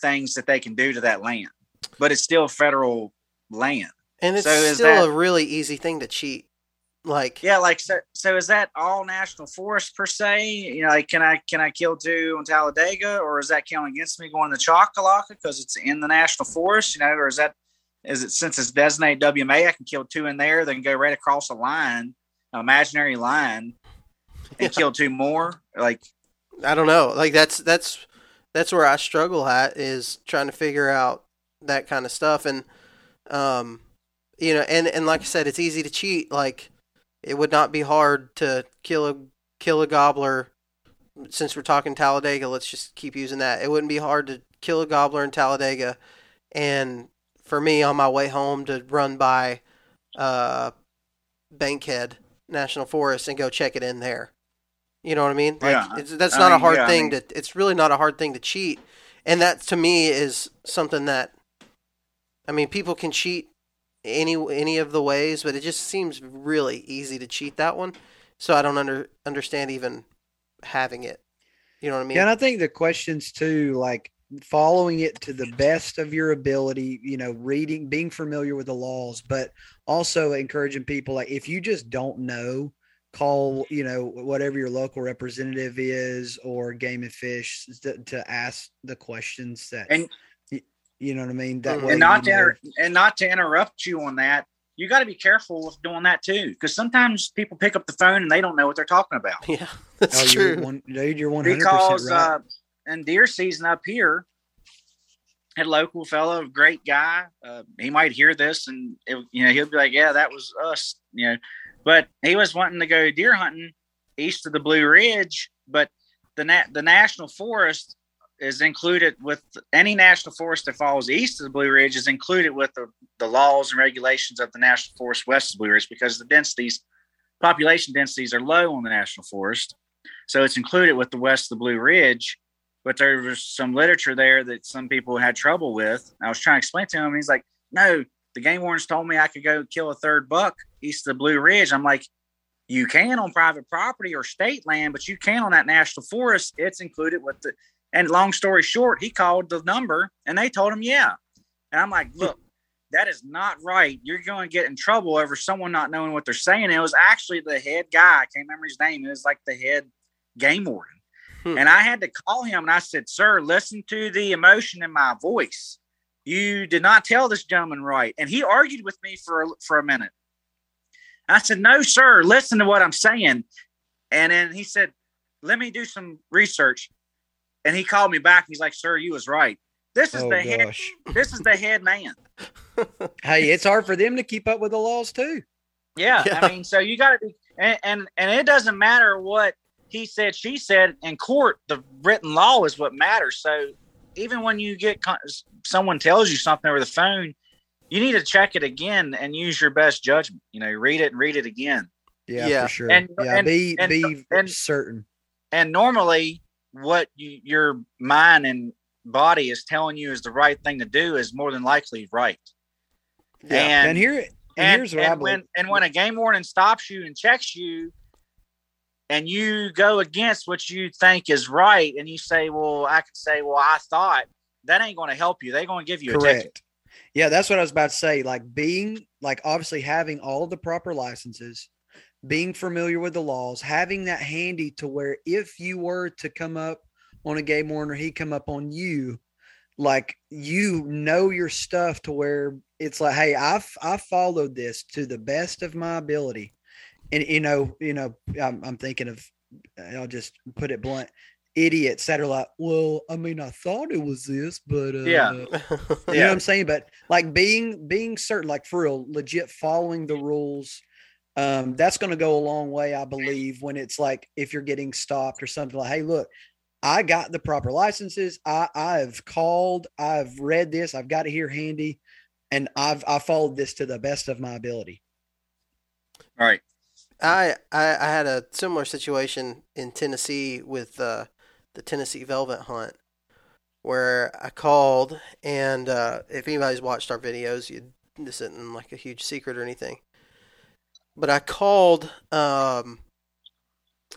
things that they can do to that land but it's still federal land and it's so still that, a really easy thing to cheat like yeah like so, so is that all national forest per se you know like can i can i kill two on talladega or is that counting against me going to Choccolocco because it's in the national forest you know or is that is it since it's designated WMA, I can kill two in there, then go right across a line, an imaginary line, and yeah. kill two more. Like I don't know. Like that's that's that's where I struggle at is trying to figure out that kind of stuff and um you know and and like I said it's easy to cheat like it would not be hard to kill a kill a gobbler since we're talking Talladega let's just keep using that it wouldn't be hard to kill a gobbler in Talladega and for me on my way home to run by uh, Bankhead National Forest and go check it in there. You know what I mean? Like, yeah. that's not I mean, a hard yeah, thing I mean, to. It's really not a hard thing to cheat, and that to me is something that. I mean, people can cheat any any of the ways, but it just seems really easy to cheat that one. So I don't under understand even having it. You know what I mean? Yeah, and I think the questions too, like following it to the best of your ability, you know, reading, being familiar with the laws, but also encouraging people like if you just don't know, call, you know, whatever your local representative is or game and fish to, to ask the questions that And- you know what I mean? That way and not to inter- and not to interrupt you on that. You got to be careful with doing that too, because sometimes people pick up the phone and they don't know what they're talking about. Yeah, that's oh, true. You're one, dude, you're one hundred because percent right. uh, in deer season up here, had a local fellow, great guy. Uh, he might hear this and it, you know he'll be like, "Yeah, that was us," you know. But he was wanting to go deer hunting east of the Blue Ridge, but the na- the national forest is included with any national forest that falls east of the Blue Ridge is included with the, the laws and regulations of the national forest west of the Blue Ridge because the densities, population densities are low on the national forest. So it's included with the west of the Blue Ridge. But there was some literature there that some people had trouble with. I was trying to explain to him, he's like, "No, the game wardens told me I could go kill a third buck east of the Blue Ridge." I'm like, "You can on private property or state land, but you can on that national forest. It's included with the." And long story short, he called the number, and they told him, "Yeah." And I'm like, "Look, that is not right. You're going to get in trouble over someone not knowing what they're saying." It was actually the head guy. I can't remember his name. It was like the head game warden. Hmm. And I had to call him and I said, Sir, listen to the emotion in my voice. You did not tell this gentleman right. And he argued with me for, a- for a minute. I said, No, sir, listen to what I'm saying. And then he said, Let me do some research. And he called me back. He's like, Sir, you was right. This is Oh the head [laughs] this is the head man. [laughs] hey, it's hard for them to keep up with the laws too. Yeah, Yeah. I mean, so you got to be, and, and and it doesn't matter what he said, she said in court. The written law is what matters. So even when you get con- someone tells you something over the phone, you need to check it again and use your best judgment. You know, read it and read it again. Yeah, Yeah. for sure. And- yeah, and- be and- be and- certain. And normally, what you, your mind and body is telling you is the right thing to do is more than likely right. Yeah. And, here, and, and, here's what I and when and when a game warden stops you and checks you and you go against what you think is right and you say well i can say well i thought that ain't going to help you they're going to give you a ticket Correct. Yeah, that's what I was about to say. Like being like obviously having all the proper licenses, being familiar with the laws, having that handy to where if you were to come up on a game warden or he come up on you, like you know your stuff to where it's like, hey, I've I followed this to the best of my ability. And you know, you know, I'm, I'm thinking of I'll just put it blunt, idiots that are like, well, I mean, I thought it was this, but uh, Yeah. you [laughs] know what. I'm saying? But like being being certain, like for real, legit following the rules, um, that's going to go a long way, I believe. When it's like if you're getting stopped or something like, hey, look, I got the proper licenses. I I've called. I've read this. I've got it here handy, and I've I followed this to the best of my ability. all right I, I I had a similar situation in Tennessee with uh, the Tennessee Velvet Hunt, where I called, and uh, if anybody's watched our videos, you this isn't like a huge secret or anything. But I called, um,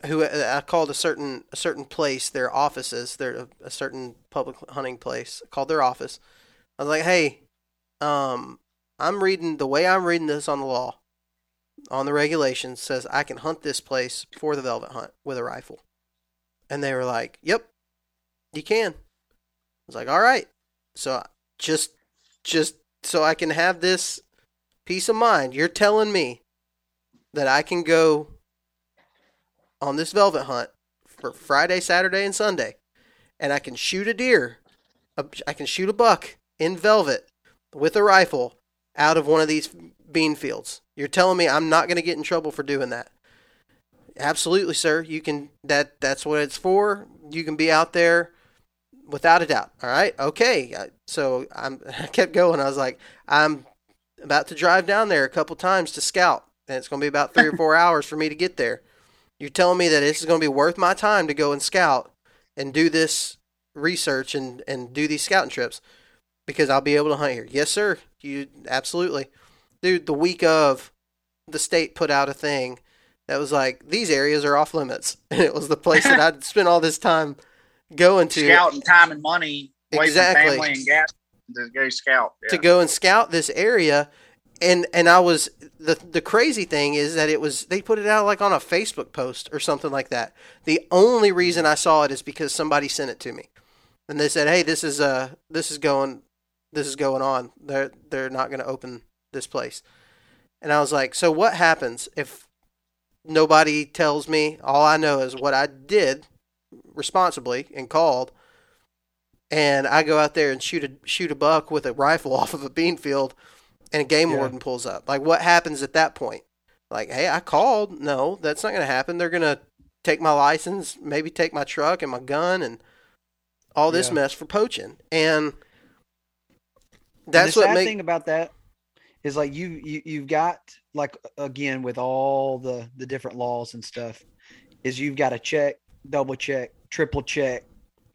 who I called a certain a certain place, their offices, their a, certain public hunting place. I called their office. I was like, hey, um, I'm reading the way I'm reading this on the law on the regulations says I can hunt this place for the velvet hunt with a rifle. And they were like, "Yep, you can." I was like, "All right." So just just so I can have this peace of mind, you're telling me that I can go on this velvet hunt for Friday, Saturday, and Sunday, and I can shoot a deer, I can shoot a buck in velvet with a rifle out of one of these bean fields. You're telling me I'm not going to get in trouble for doing that? Absolutely, sir. You can that that's what it's for. You can be out there without a doubt. All right. Okay. So I'm [laughs] I kept going. I was like, I'm about to drive down there a couple times to scout, and it's going to be about 3 or 4 [laughs] hours for me to get there. You're telling me that this is going to be worth my time to go and scout and do this research and and do these scouting trips because I'll be able to hunt here. Yes, sir. You absolutely, dude. The week of, the state put out a thing that was like these areas are off limits, [laughs] and it was the place that I'd spent all this time going to scouting time and money Exactly. and gas to go scout. to go and scout this area and and I was the the crazy thing is that it was they put it out like on a Facebook post or something like that. The only reason I saw it is because somebody sent it to me. And they said, "Hey, this is uh this is going this is going on. They're they're not going to open this place." And I was like, "So what happens if nobody tells me? All I know is what I did responsibly and called and I go out there and shoot a shoot a buck with a rifle [laughs] off of a bean field, and a game Yeah. warden pulls up. Like, what happens at that point? Like, hey, I called. No, that's not going to happen. They're going to take my license, maybe take my truck and my gun, and all this Yeah. mess for poaching. And And that's the what sad makes thing about that is like you you you've got like again with all the the different laws and stuff is you've got to check double check triple check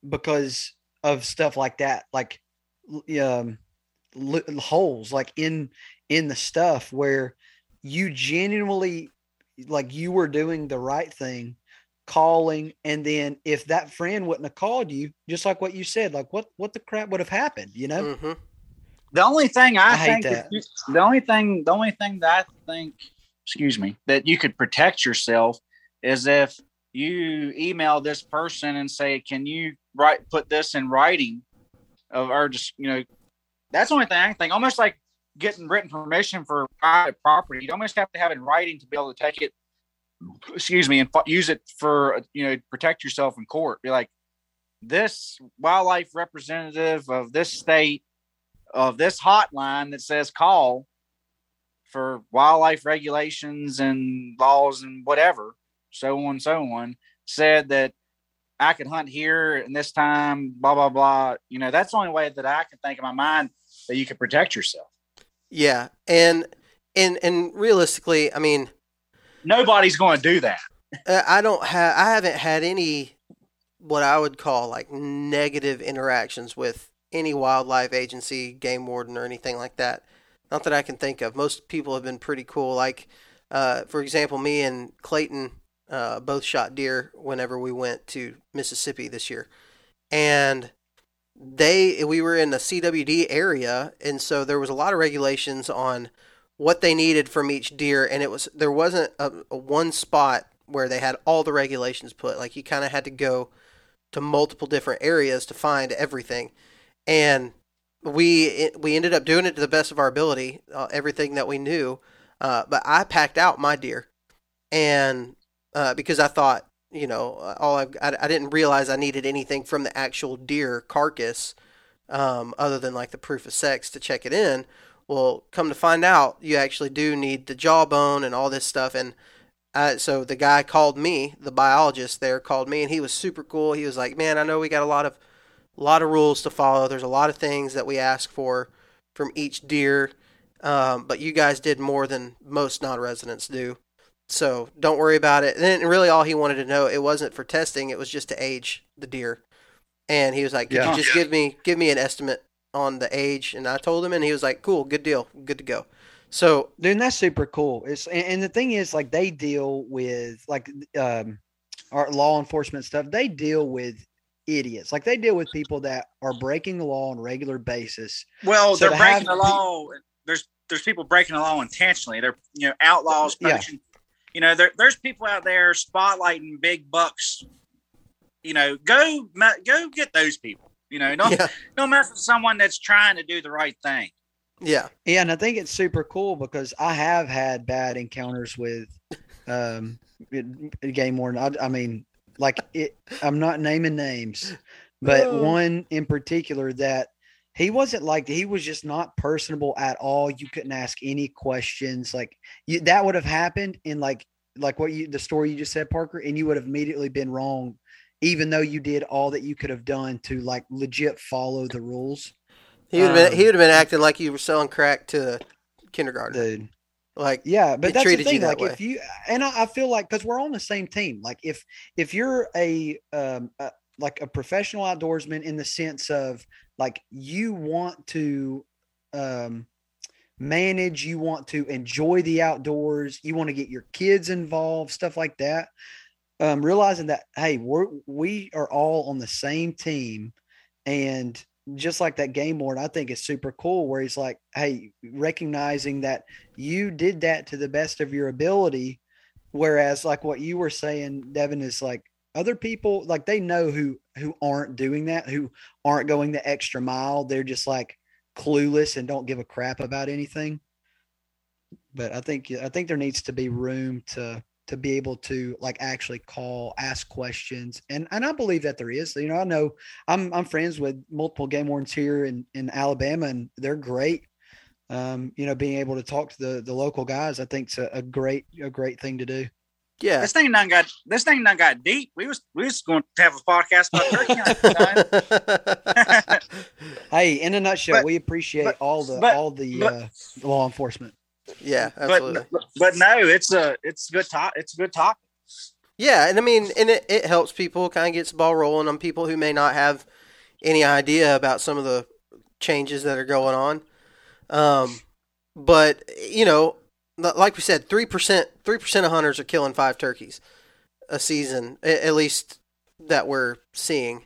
because of stuff like that like um li- holes like in in the stuff where you genuinely like you were doing the right thing calling and then if that friend wouldn't have called you just like what you said like what what the crap would have happened you know hmm The only thing I, I hate think that. you- the only thing the only thing that I think excuse me that you could protect yourself is if you email this person and say, "Can you write put this in writing?" Of or just you know, that's the only thing I think. Almost like getting written permission for private property. You almost have to have it in writing to be able to take it. Excuse me, and use it for you know protect yourself in court. Be like, this wildlife representative of this state of this hotline that says call for wildlife regulations and laws and whatever, so on, so on, said that I could hunt here and this time, blah, blah, blah. You know, that's the only way that I can think in my mind that you can protect yourself. yeah, and and and realistically, I mean, Nobody's going to do that. Uh, I don't have. I haven't had any what I would call like negative interactions with any wildlife agency, game warden, or anything like that. Not that I can think of. Most people have been pretty cool. Like, uh, for example, me and Clayton uh, both shot deer whenever we went to Mississippi this year, and they we were in the CWD area, and so there was a lot of regulations on what they needed from each deer, and it was there wasn't a, a one spot where they had all the regulations put. Like you kind of had to go to multiple different areas to find everything, and we we ended up doing it to the best of our ability, uh, everything that we knew. Uh, but I packed out my deer, and uh, because I thought, you know, all I, I I didn't realize I needed anything from the actual deer carcass, um, other than like the proof of sex to check it in. Well, come to find out, you actually do need the jawbone and all this stuff. And uh, so the guy called me, the biologist there called me, and he was super cool. He was like, "Man, I know we got a lot of, a lot of rules to follow. There's a lot of things that we ask for from each deer, um, but you guys did more than most non-residents do. So don't worry about it." And then really, all he wanted to know, it wasn't for testing; it was just to age the deer. And he was like, "Could Yeah. you just give me give me an estimate on the age?" And I told him, and he was like, "Cool, good deal, good to go." So dude that's super cool it's and, and the thing is like they deal with like um our law enforcement stuff they deal with idiots like they deal with people that are breaking the law on a regular basis Well, So they're to have breaking the law. There's there's people breaking the law intentionally. They're you know outlaws Yeah. Poaching. You know, there, there's people out there spotlighting big bucks. You know, go go get those people. You know, don't yeah, don't mess with someone that's trying to do the right thing. yeah, yeah and i think it's super cool because i have had bad encounters with um game warden I, I mean like it i'm not naming names but Oh. one in particular that he wasn't like he was just not personable at all you couldn't ask any questions like you, that would have happened in like like what you the story you just said parker and you would have immediately been wrong even though you did all that you could have done to like legit follow the rules He would have been Um, he would have been acting like you were selling crack to kindergarten. dude Like Yeah, but that's the thing. that Like if you and I, I feel like because we're on the same team. Like if if you're a um a, like a professional outdoorsman in the sense of like you want to um manage, you want to enjoy the outdoors, you want to get your kids involved, stuff like that. Um, realizing that hey, we're we are all on the same team, and just like that game board, I think is super cool. Where he's like, hey, recognizing that you did that to the best of your ability, whereas like what you were saying, Devin, is like other people like they know who who aren't doing that, who aren't going the extra mile. They're just like clueless and don't give a crap about anything. But I think I think there needs to be room to to be able to like actually call, ask questions, and and I believe that there is. You know, I know I'm I'm friends with multiple game wardens here in in Alabama, and they're great. Um, you know, being able to talk to the the local guys, I think it's a, a great a great thing to do. Yeah, this thing done got this thing done got deep. We was we was going to have a podcast about turkey [laughs] [laughs] hey, in a nutshell, but, we appreciate but, all the but, all the uh, law enforcement. Yeah, absolutely. But, but no, it's a it's a good top. It's a good topic. Yeah, and I mean, and it, it helps people kind of gets the ball rolling on people who may not have any idea about some of the changes that are going on. Um, but you know, like we said, three percent three percent of hunters are killing five turkeys a season, at least that we're seeing,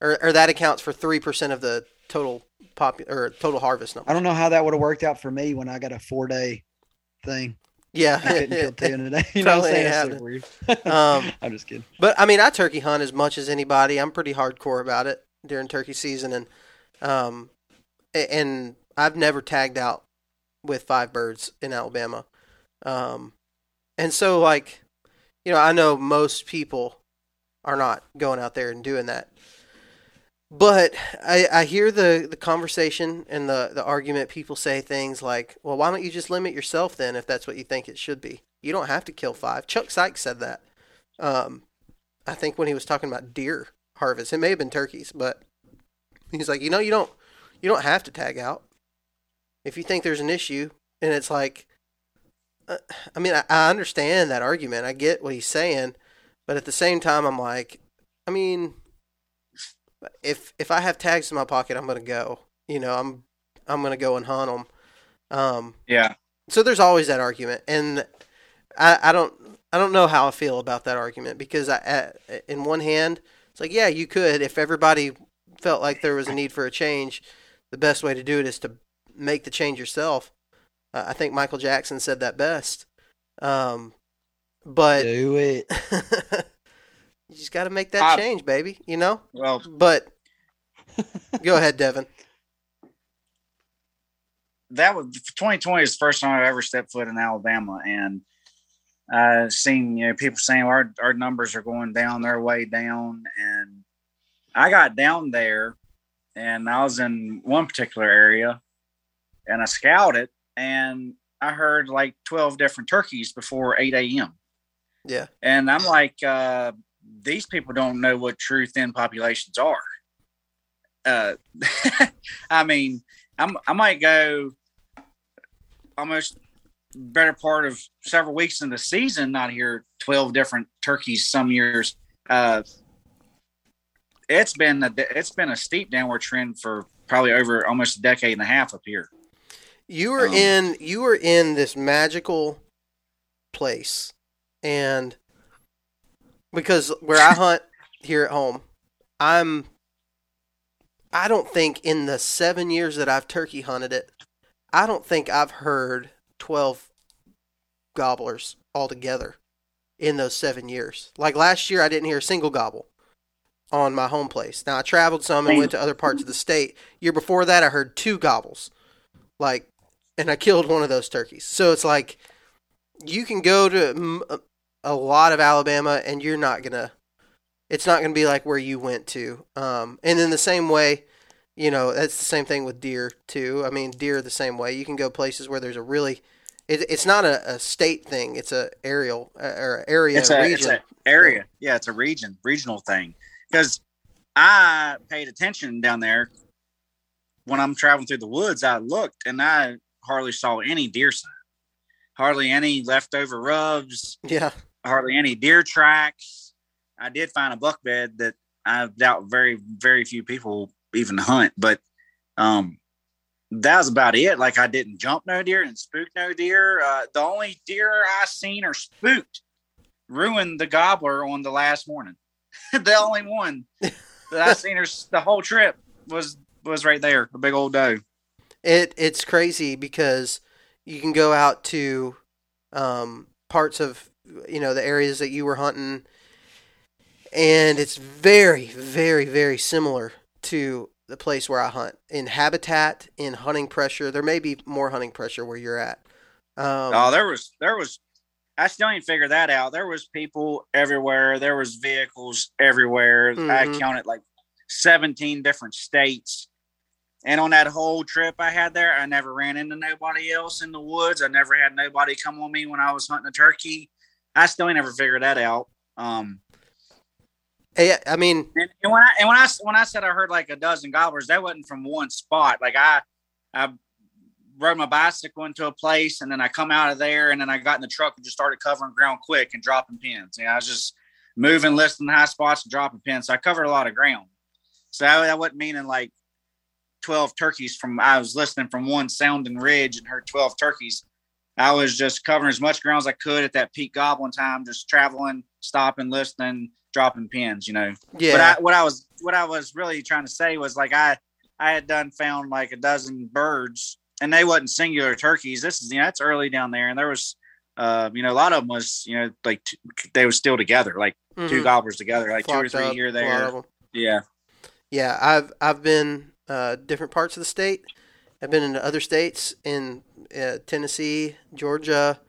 or, or that accounts for three percent of the total pop or total harvest number. I don't know how that would have worked out for me when I got a four day thing. Yeah, I couldn't kill two in a day. [laughs] You know what I'm saying? weird. [laughs] um, [laughs] I'm just kidding. But I mean, I turkey hunt as much as anybody. I'm pretty hardcore about it during turkey season, and um, and I've never tagged out with five birds in Alabama. Um, and so like, you know, I know most people are not going out there and doing that. But I, I hear the, the conversation and the, the argument. People say things like, well, why don't you just limit yourself then if that's what you think it should be? You don't have to kill five. Chuck Sykes said that. Um, I think when he was talking about deer harvest, it may have been turkeys, but he's like, you know, you don't you don't have to tag out if you think there's an issue. And it's like, uh, I mean, I, I understand that argument. I get what he's saying, but at the same time, I'm like, I mean, if if I have tags in my pocket, I'm gonna go. You know, I'm I'm gonna go and hunt them. Um, yeah. So there's always that argument, and I I don't I don't know how I feel about that argument because I, I in one hand it's like yeah you could if everybody felt like there was a need for a change, the best way to do it is to make the change yourself. Uh, I think Michael Jackson said that best. Um, but do it. [laughs] You just got to make that uh, change, baby. You know. Well, but [laughs] go ahead, Devin. That was 2020 is the first time I've ever stepped foot in Alabama, and I've seen you know people saying our our numbers are going down, they're way down, and I got down there, and I was in one particular area, and I scouted, and I heard like 12 different turkeys before 8 a.m. Yeah. And I'm like, uh, these people don't know what true thin populations are. Uh, [laughs] I mean, I'm, I might go almost better part of several weeks in the season, not hear 12 different turkeys some years. Uh, it's been a, it's been a steep downward trend for probably over almost a decade and a half up here. You were um, in you were in this magical place, and because where I hunt here at home, I'm I don't think in the 7 years that I've turkey hunted it, I don't think I've heard 12 gobblers altogether in those 7 years. Like last year I didn't hear a single gobble on my home place. Now I traveled some and went to other parts of the state. Year before that I heard two gobbles. Like and I killed one of those turkeys. So it's like you can go to a lot of Alabama, and you're not gonna. It's not gonna be like where you went to. Um, and in the same way, you know, that's the same thing with deer too. I mean, deer the same way. You can go places where there's a really. It, it's not a, a, state thing. It's a aerial uh, or area it's a, region. It's a area. Yeah, it's a region, regional thing. Because I paid attention down there when I'm traveling through the woods. I looked and I hardly saw any deer sign, hardly any leftover rubs. Yeah, hardly any deer tracks. I did find a buck bed that I doubt very, very few people even hunt, but um, that was about it. Like I didn't jump no deer and spook no deer. Uh, the only deer I seen or spooked ruined the gobbler on the last morning. [laughs] the only one that I [laughs] seen her the whole trip was was right there, a big old doe. It it's crazy because you can go out to um, parts of you know the areas that you were hunting, and it's very very very similar to the place where I hunt in habitat, in hunting pressure. There may be more hunting pressure where you're at. Um, oh, there was there was. I still didn't figure that out. There was people everywhere. There was vehicles everywhere. Mm-hmm. I counted like 17 different states. And on that whole trip I had there, I never ran into nobody else in the woods. I never had nobody come on me when I was hunting a turkey. I still ain't never figured that out. Um, Hey, I mean, and, and, when I and when I when I said I heard like a dozen gobblers, that wasn't from one spot. Like I, I rode my bicycle into a place, and then I come out of there, and then I got in the truck and just started covering ground quick and dropping pins. You know, I was just moving, listing high spots, and dropping pins. So I covered a lot of ground. So that, that wasn't meaning like twelve turkeys from. I was listening from one sounding ridge and heard twelve turkeys. I was just covering as much ground as I could at that peak gobbling time, just traveling, stopping, listening, dropping pins, you know. Yeah. But I, what I was what I was really trying to say was like I I had done found like a dozen birds, and they wasn't singular turkeys. This is you know that's early down there, and there was. Uh, you know, a lot of them was, you know, like t- they were still together, like mm-hmm. two gobblers together, like Flocked two or three up, here, there. Yeah. Yeah. I've, I've been, uh, different parts of the state. I've been into other states in uh, Tennessee, Georgia.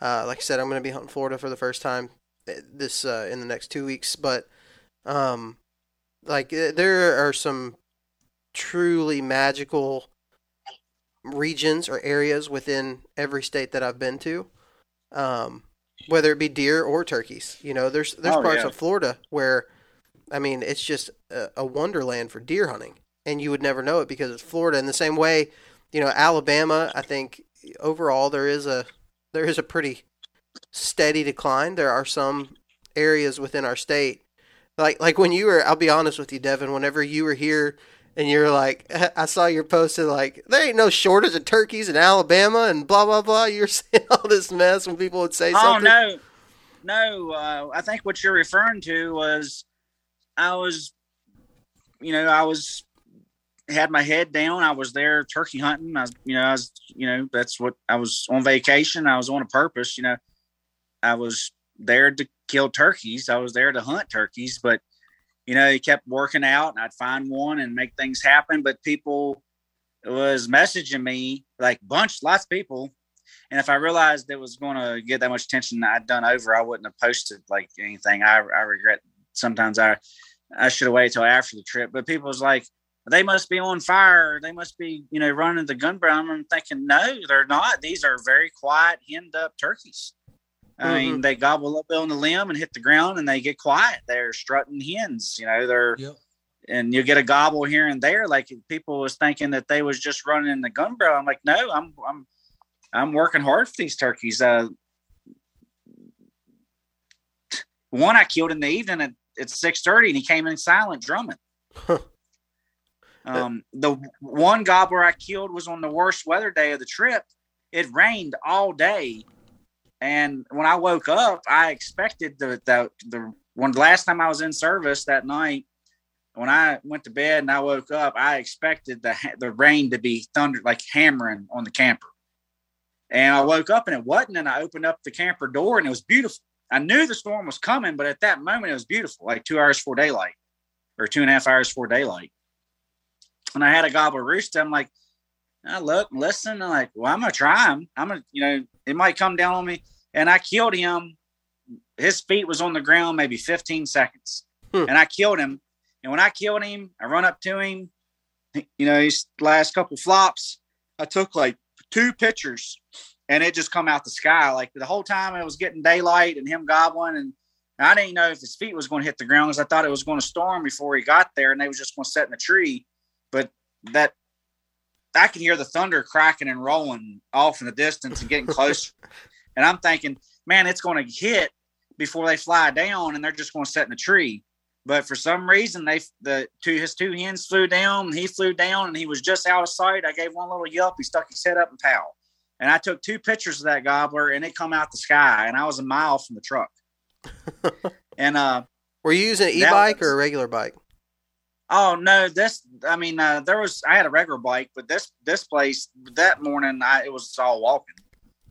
Uh, like I said, I'm going to be hunting Florida for the first time this uh, in the next two weeks, but um, like uh, there are some truly magical regions or areas within every state that I've been to. Um, whether it be deer or turkeys, you know, there's there's oh, parts yeah. of Florida where, I mean, it's just a, a wonderland for deer hunting, and you would never know it because it's Florida. In the same way, you know, Alabama, I think overall there is a there is a pretty steady decline. There are some areas within our state, like like when you were. I'll be honest with you, Devin. Whenever you were here and you're like, [laughs] I saw your post posted like, there ain't no shortage of turkeys in Alabama and blah blah blah. You're [laughs] saying all this mess when people would say oh, something. Oh no, no. Uh, I think what you're referring to was I was, you know, I was had my head down. I was there turkey hunting. I was, you know, I was, you know, that's what I was on vacation. I was on a purpose, you know. I was there to kill turkeys. I was there to hunt turkeys, but you know, he kept working out and I'd find one and make things happen. But people was messaging me like bunch, lots of people. And if I realized it was going to get that much attention I'd done over, I wouldn't have posted like anything. I, I regret sometimes I, I should have waited till after the trip, but people was like, they must be on fire. They must be, you know, running the gun brown. I'm thinking, no, they're not. These are very quiet, henned up turkeys. I mm-hmm. mean, they gobble up on the limb and hit the ground and they get quiet. They're strutting hens, you know, they're, yep. and you get a gobble here and there. Like people was thinking that they was just running the gun barrel. I'm like, no, I'm, I'm, I'm working hard for these turkeys. Uh, one I killed in the evening at, at 630 and he came in silent drumming. Um, the one gobbler I killed was on the worst weather day of the trip. It rained all day and when I woke up, I expected the the the one last time I was in service that night. When I went to bed and I woke up, I expected the the rain to be thunder like hammering on the camper. And I woke up and it wasn't. And I opened up the camper door and it was beautiful. I knew the storm was coming, but at that moment it was beautiful, like two hours before daylight or two and a half hours before daylight. And I had a gobbler rooster. I'm like, I look, listen, I'm like, well, I'm gonna try him. I'm gonna, you know, it might come down on me and I killed him. His feet was on the ground maybe 15 seconds, hmm. and I killed him. And when I killed him, I run up to him. You know, his last couple flops, I took like two pictures, and it just come out the sky. Like the whole time it was getting daylight and him gobbling, and I didn't know if his feet was going to hit the ground because I thought it was going to storm before he got there, and they was just going to set in the tree. But that I can hear the thunder cracking and rolling off in the distance and getting closer. [laughs] And I'm thinking, man, it's going to hit before they fly down and they're just going to set in the tree. but for some reason they the two his two hens flew down and he flew down and he was just out of sight. I gave one little yelp. He stuck his head up and pow. And I took two pictures of that gobbler and it come out the sky and I was a mile from the truck. [laughs] and uh were you using an e-bike or a regular bike? Oh no, this I mean uh, there was I had a regular bike, but this this place that morning I it was all walking.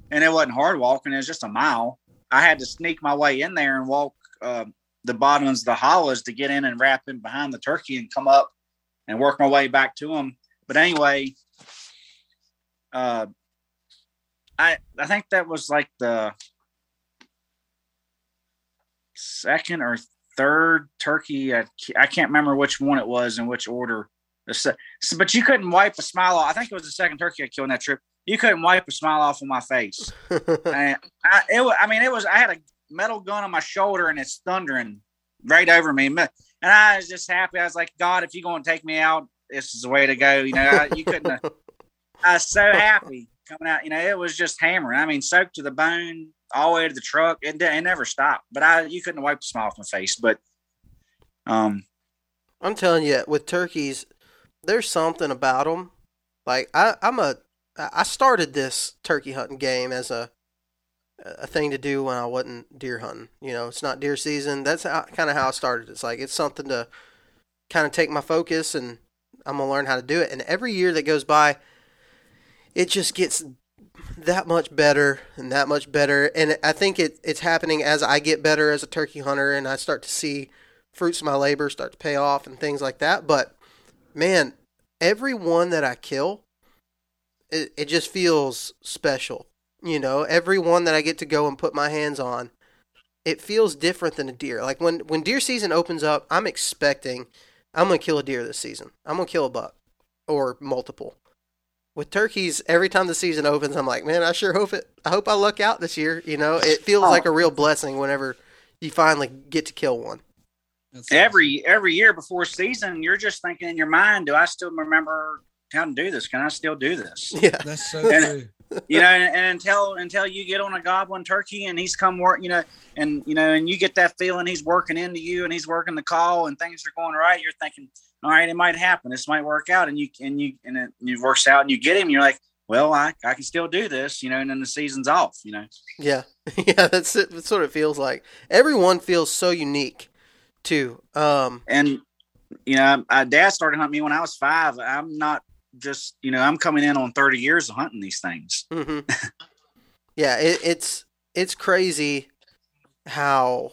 And it wasn't hard walking, it was just a mile. I had to sneak my way in there and walk uh, the bottoms the hollows to get in and wrap in behind the turkey and come up and work my way back to them. But anyway, uh, I I think that was like the second or third turkey. I, I can't remember which one it was in which order. So, but you couldn't wipe a smile off. I think it was the second turkey I killed on that trip. You couldn't wipe a smile off of my face. [laughs] and I, it, I mean, it was. I had a metal gun on my shoulder and it's thundering right over me. And I was just happy. I was like, God, if you're going to take me out, this is the way to go. You know, I, you couldn't. [laughs] I was so happy coming out. You know, it was just hammering. I mean, soaked to the bone all the way to the truck. and it never stopped. But I, you couldn't wipe the smile off my face. But, um, I'm telling you, with turkeys, there's something about them. Like I, I'm a, I started this turkey hunting game as a a thing to do when I wasn't deer hunting. You know, it's not deer season. That's kind of how I started. It's like it's something to kind of take my focus, and I'm gonna learn how to do it. And every year that goes by, it just gets that much better and that much better. And I think it it's happening as I get better as a turkey hunter, and I start to see fruits of my labor start to pay off and things like that. But man, every one that I kill, it, it just feels special you know, every one that I get to go and put my hands on, it feels different than a deer. Like when when deer season opens up, I'm expecting I'm gonna kill a deer this season. I'm gonna kill a buck or multiple. With turkeys, every time the season opens, I'm like, man, I sure hope it. I hope I luck out this year. You know, it feels oh. like a real blessing whenever you finally get to kill one. That's every awesome. every year before season, you're just thinking in your mind, do I still remember how to do this? Can I still do this? [laughs] Yeah, that's so and, true you know, and, and, until until you get on a goblin turkey and he's come work, you know, and you know, and you get that feeling he's working into you and he's working the call and things are going right, you're thinking, all right, it might happen, this might work out, and you and you and it, it works out, and you get him, and you're like, well, I I can still do this, you know, and then the season's off, you know. Yeah, [laughs] yeah, that's it. That's what it feels like. Everyone feels so unique, too. Um, and you know, my dad started hunting me when I was five. I'm not just you know i'm coming in on 30 years of hunting these things mm-hmm. yeah it, it's it's crazy how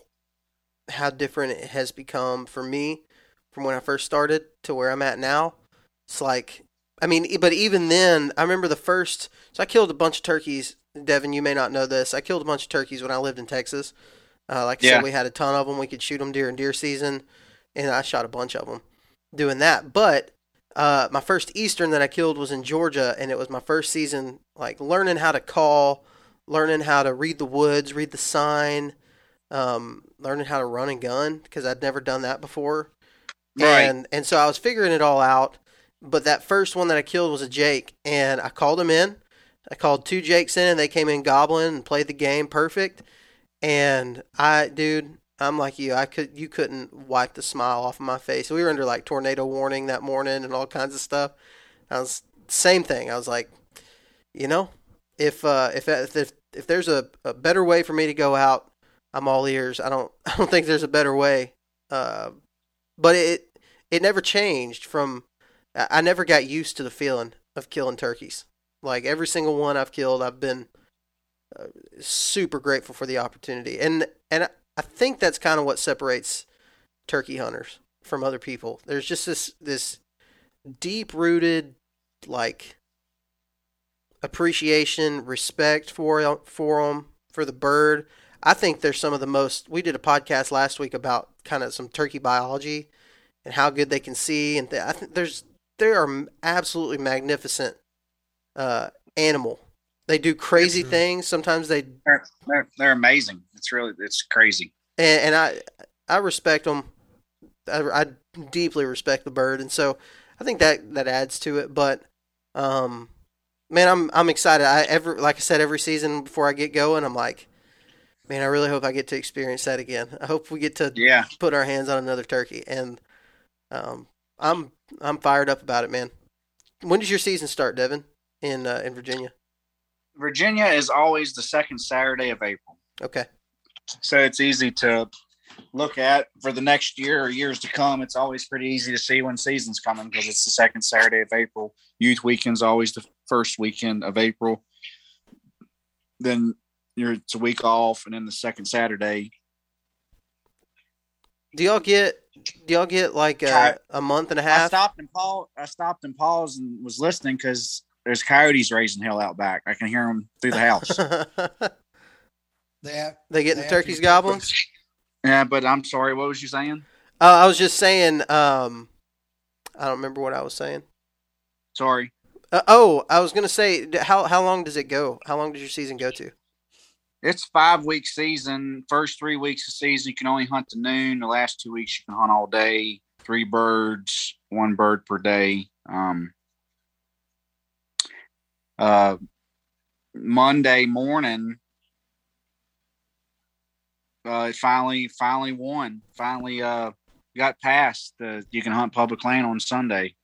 how different it has become for me from when i first started to where i'm at now it's like i mean but even then i remember the first so i killed a bunch of turkeys devin you may not know this i killed a bunch of turkeys when i lived in texas uh, like I yeah. said, we had a ton of them. We could shoot them during deer season, and I shot a bunch of them doing that. But uh, my first Eastern that I killed was in Georgia, and it was my first season, like learning how to call, learning how to read the woods, read the sign, um, learning how to run and gun because I'd never done that before. Right. And and so I was figuring it all out. But that first one that I killed was a Jake, and I called him in. I called two Jakes in, and they came in goblin and played the game perfect. And I, dude, I'm like you. I could you couldn't wipe the smile off of my face. We were under like tornado warning that morning and all kinds of stuff. I was same thing. I was like, you know, if uh, if if if there's a, a better way for me to go out, I'm all ears. I don't [laughs] I don't think there's a better way. Uh, but it it never changed from. I never got used to the feeling of killing turkeys. Like every single one I've killed, I've been uh, super grateful for the opportunity. And and I think that's kind of what separates turkey hunters from other people. There's just this this deep rooted like appreciation, respect for for them, for the bird. I think they're some of the most. We did a podcast last week about kind of some turkey biology and how good they can see, and th- I think there's they are absolutely magnificent uh, animal. They do crazy things. Sometimes they they're, they're, they're amazing. It's really it's crazy. And, and I I respect them. I, I, deeply respect the bird, and so I think that that adds to it. But um, man, I'm I'm excited. I ever like I said every season before I get going, I'm like, Man, I really hope I get to experience that again. I hope we get to Yeah. put our hands on another turkey, and um, I'm I'm fired up about it, man. When does your season start, Devin, in uh, in Virginia? Virginia is always the second Saturday of April. Okay, So it's easy to look at for the next year or years to come. It's always pretty easy to see when season's coming because it's the second Saturday of April. Youth weekend's always the first weekend of April. Then you're it's a week off, and then the second Saturday. do y'all get y'all get like a, a month and a half? I stopped and paused. I stopped and paused and was listening because there's coyotes raising hell out back. I can hear them through the house. [laughs] They have, they getting They the turkeys to- gobbling? yeah, but I'm sorry. What was you saying? Uh, I was just saying. Um, I don't remember what I was saying. Sorry. Uh, oh, I was gonna say, how how long does it go? How long does your season go to? It's five week season. First three weeks of season, you can only hunt to noon. The last two weeks, you can hunt all day. Three birds, one bird per day. Um, uh, Monday morning, uh, it finally finally won. Finally, uh, got passed. Uh, you can hunt public land on Sunday.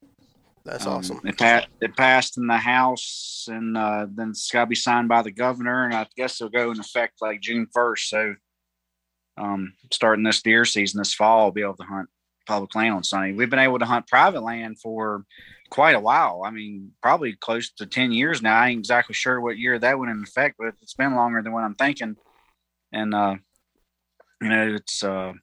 That's Um, awesome. It, pa- it passed in the House, and uh, then it's got to be signed by the governor, and I guess it'll go in effect like June first. So, um, starting this deer season this fall, I'll be able to hunt public land on Sunday. We've been able to hunt private land for quite a while. I mean, probably close to ten years now. I ain't exactly sure what year that went in effect, but it's been longer than what I'm thinking. And uh, you know, it's uh,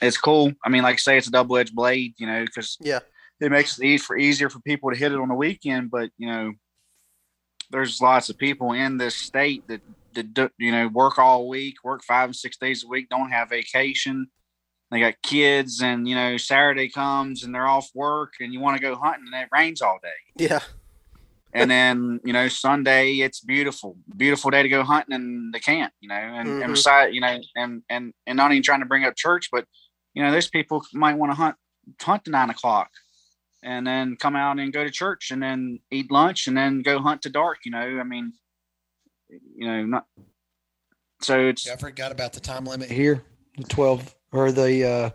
it's cool. I mean, like I say, it's a double edged blade. You know, because Yeah. It makes it easy for easier for people to hit it on the weekend. But you know, there's lots of people in this state that that do, you know work all week, work five and six days a week, don't have vacation. They got kids, and you know Saturday comes and they're off work, and you want to go hunting, and it rains all day. Yeah, And then you know Sunday, it's beautiful, beautiful day to go hunting, and they can't. You know, and Mhm. and beside, you know, and and and not even trying to bring up church, but you know, there's people might want to hunt hunt to nine o'clock and then come out and go to church and then eat lunch and then go hunt to dark. You know, I mean, you know, not so it's I forgot about the time limit here, the twelve or the uh,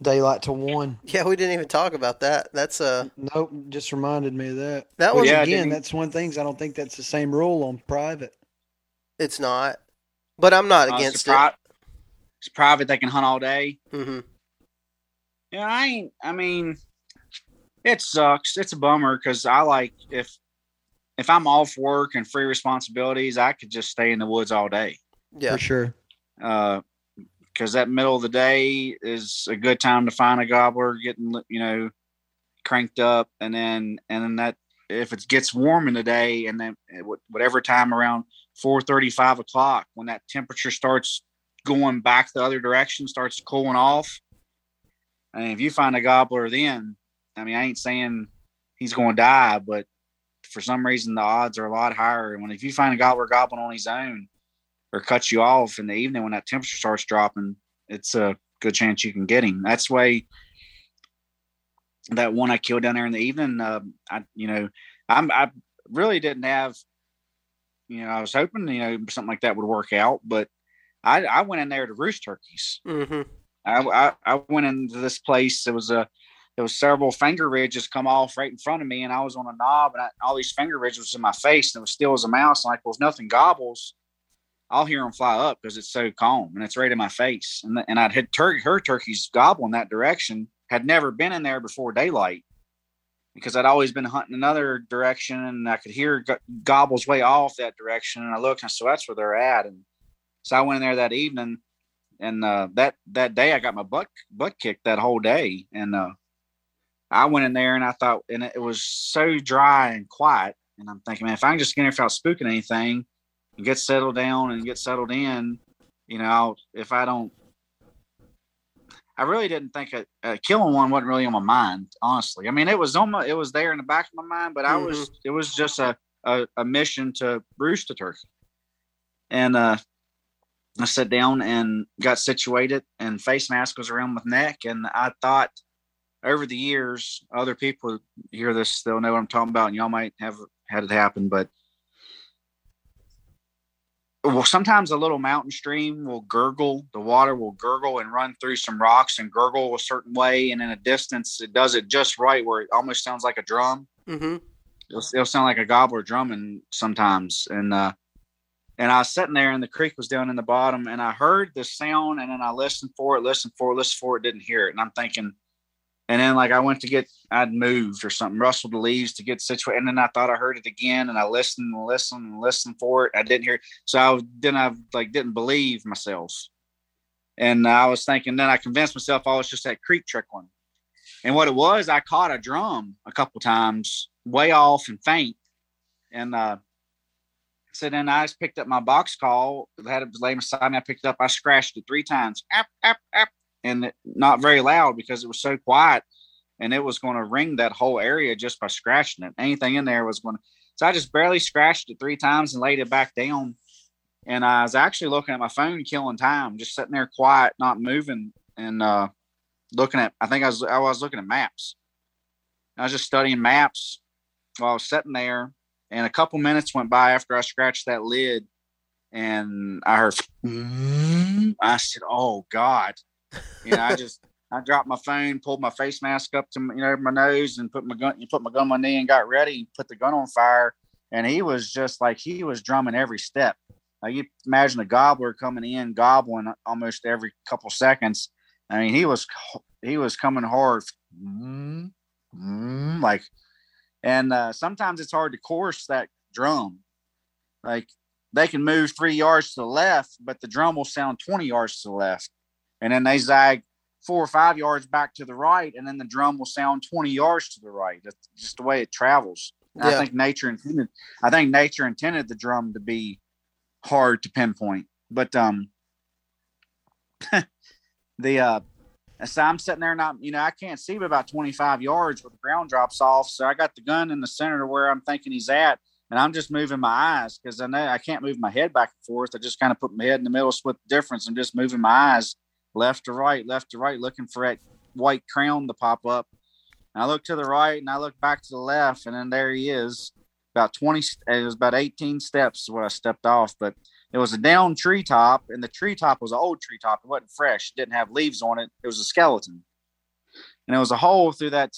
daylight to one. yeah. We didn't even talk about that. That's uh, Nope, just reminded me of that. That Which was- Yeah, again, that's one of the things I don't think that's the same rule on private. it's not. But I'm not uh, against a pri- it's private. They can hunt all day. it. hmm Yeah, I ain't. I mean, it sucks. It's a bummer because I like if if I'm off work and free responsibilities, I could just stay in the woods all day. Yeah, For sure. Uh, because that middle of the day is a good time to find a gobbler, getting you know cranked up, and then and then that if it gets warm in the day, and then whatever time around four thirty five o'clock when that temperature starts going back the other direction, starts cooling off. and if you find a gobbler, then I mean, I ain't saying he's going to die, but for some reason the odds are a lot higher. And when if you find a gobbler gobbling on his own or cuts you off in the evening when that temperature starts dropping, it's a good chance you can get him. That's why that one I killed down there in the evening. Uh, I you know I'm I really didn't have you know I was hoping you know something like that would work out, but I I went in there to roost turkeys. hmm I, I, I went into this place. It was a there was several finger ridges come off right in front of me, and I was on a knob, and I, all these finger ridges was in my face, and it was still as a mouse. Like, well, if nothing gobbles, I'll hear them fly up because it's so calm and it's right in my face. And and I'd had turkey heard turkeys gobble in that direction. Had never been in there before daylight because I'd always been hunting another direction, and I could hear go- gobbles way off that direction. And I looked, and so that's where they're at. And so I went in there that evening and uh, that that day I got my butt butt kicked that whole day, and uh, I went in there and I thought, and it was so dry and quiet, and I'm thinking, man, if I can just get in there without spooking anything, and get settled down and get settled in, you know, I'll, if I don't, I really didn't think a, a killing one wasn't really on my mind, honestly. I mean, it was on my, it was there in the back of my mind, but I was, it was just a a, a mission to roost a turkey, and uh, I sat down and got situated, and face mask was around my neck. And I thought over the years, other people hear this, they'll know what I'm talking about, and y'all might have had it happen. But well, sometimes a little mountain stream will gurgle. The water will gurgle and run through some rocks and gurgle a certain way, and in a distance, it does it just right where it almost sounds like a drum. Mm-hmm. It'll, it'll sound like a gobbler drumming sometimes, and uh, and I was sitting there, and the creek was down in the bottom, and I heard the sound, and then I listened for it, listened for it, listened for it, didn't hear it, and I'm thinking, and then like I went to get, I'd moved or something, rustled the leaves to get situated, and then I thought I heard it again, and I listened and listened and listened for it, I didn't hear, it. so I was, then I like didn't believe myself, and I was thinking, then I convinced myself I was just that creek trickling, and what it was, I caught a drum a couple times, way off and faint, and uh so then I just picked up my box call, had it laying beside me. I picked it up, I scratched it three times, app, app, app, and not very loud because it was so quiet and it was going to ring that whole area just by scratching it. Anything in there was going to. So I just barely scratched it three times and laid it back down. And I was actually looking at my phone, killing time, just sitting there quiet, not moving, and uh, looking at. I think I was I was looking at maps. I was just studying maps while I was sitting there, and a couple minutes went by after I scratched that lid, and I heard. I said, "Oh God!" You know, I just I dropped my phone, pulled my face mask up to you know my nose, and put my gun. Put my gun on my knee and got ready. Put the gun on fire, and he was just like he was drumming every step. Like you imagine a gobbler coming in, gobbling almost every couple seconds. I mean, he was he was coming hard, mm, mm, like, and uh, sometimes it's hard to course that drum. Like they can move three yards to the left, but the drum will sound twenty yards to the left, and then they zag four or five yards back to the right, and then the drum will sound 20 yards to the right. That's just the way it travels. Yeah. I think nature intended. I think nature intended the drum to be hard to pinpoint. But um, [laughs] the uh, so I'm sitting there, not you know, I can't see but about 25 yards where the ground drops off. So I got the gun in the center of where I'm thinking he's at, and I'm just moving my eyes because I know I can't move my head back and forth. I just kind of put my head in the middle, split the difference, and just moving my eyes left to right, left to right, looking for that white crown to pop up. And I look to the right and I look back to the left, and then there he is. About 20, it was about 18 steps when I stepped off, but it was a down treetop, and the treetop was an old treetop. It wasn't fresh, it didn't have leaves on it. It was a skeleton. And it was a hole through that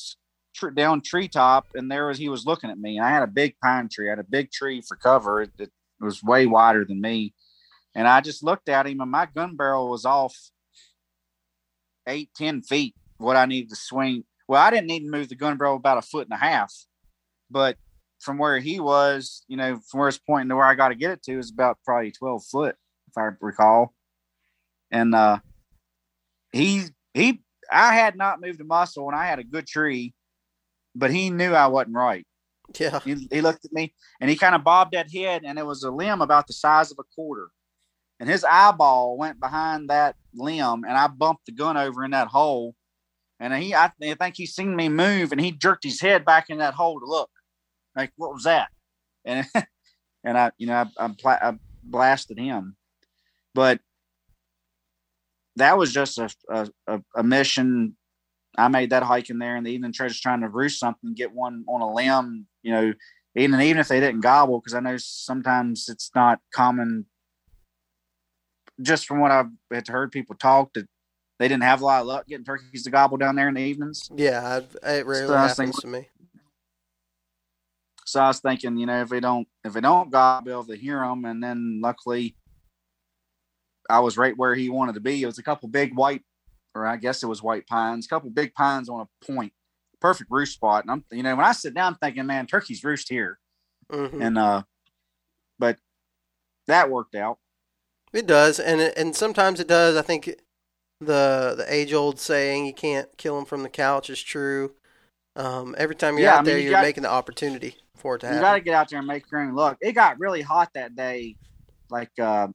tr- down treetop, and there was he was looking at me. And I had a big pine tree, I had a big tree for cover. It, it was way wider than me. And I just looked at him, and my gun barrel was off eight, ten feet what I needed to swing. Well, I didn't need to move the gun barrel about a foot and a half, but from where he was, you know, from where it's pointing to where I got to get it to is about probably 12 foot, if I recall. And uh he he I had not moved a muscle and I had a good tree, but he knew I wasn't right. Yeah. He, he looked at me and he kind of bobbed that head and it was a limb about the size of a quarter and his eyeball went behind that limb, and I bumped the gun over in that hole. And he, I, I think he seen me move, and he jerked his head back in that hole to look, like what was that? And [laughs] and I, you know, I, I, I blasted him, but that was just a, a, a mission. I made that hike in there in the evening, just trying to roost something, get one on a limb, you know, even even if they didn't gobble, because I know sometimes it's not common just from what I've had heard people talk that they didn't have a lot of luck getting turkeys to gobble down there in the evenings. Yeah, it rarely so happens thinking, to me. So I was thinking, you know, if they don't if they don't gobble, they hear them, and then luckily, I was right where he wanted to be. It was a couple big white, or I guess it was white pines, a couple big pines on a point, perfect roost spot. And I'm, you know, when I sit down I'm thinking, man, turkeys roost here, mm-hmm. and uh, but that worked out. It does, and and sometimes it does. I think the the age old saying "you can't kill them from the couch" is true. Um, every time you're yeah, out I mean, there, you are making the opportunity for it to happen. You got to get out there and make your own luck. It got really hot that day, like uh,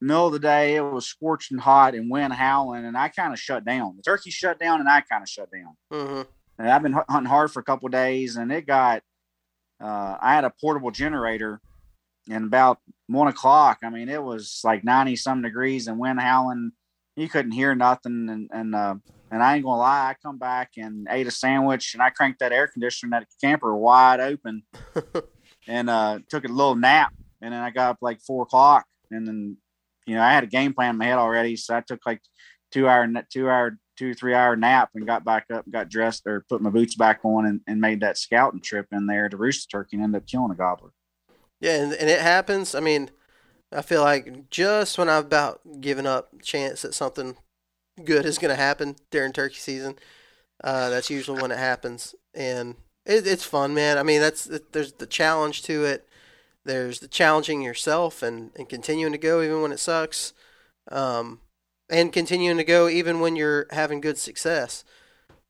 middle of the day. It was scorching hot and wind howling, and I kind of shut down. The turkey shut down, and I kind of shut down. Mm-hmm. And I've been hunting hard for a couple days, and it got. Uh, I had a portable generator and about one o'clock, I mean, it was like 90 some degrees and wind howling. You couldn't hear nothing. And, and, uh, and I ain't gonna lie, I come back and ate a sandwich and I cranked that air conditioner in that camper wide open [laughs] and, uh, took a little nap. And then I got up like four o'clock and then you know I had a game plan in my head already, so I took like two hour two hour two three hour nap and got back up, got dressed or put my boots back on and, and made that scouting trip in there to roost the turkey and ended up killing a gobbler. Yeah, and, and it happens. I mean, I feel like just when I've about given up chance that something good is going to happen during turkey season, uh, that's usually when it happens, and it, it's fun, man. I mean, that's there's the challenge to it. There's the challenging yourself and, and continuing to go even when it sucks, um, and continuing to go even when you're having good success.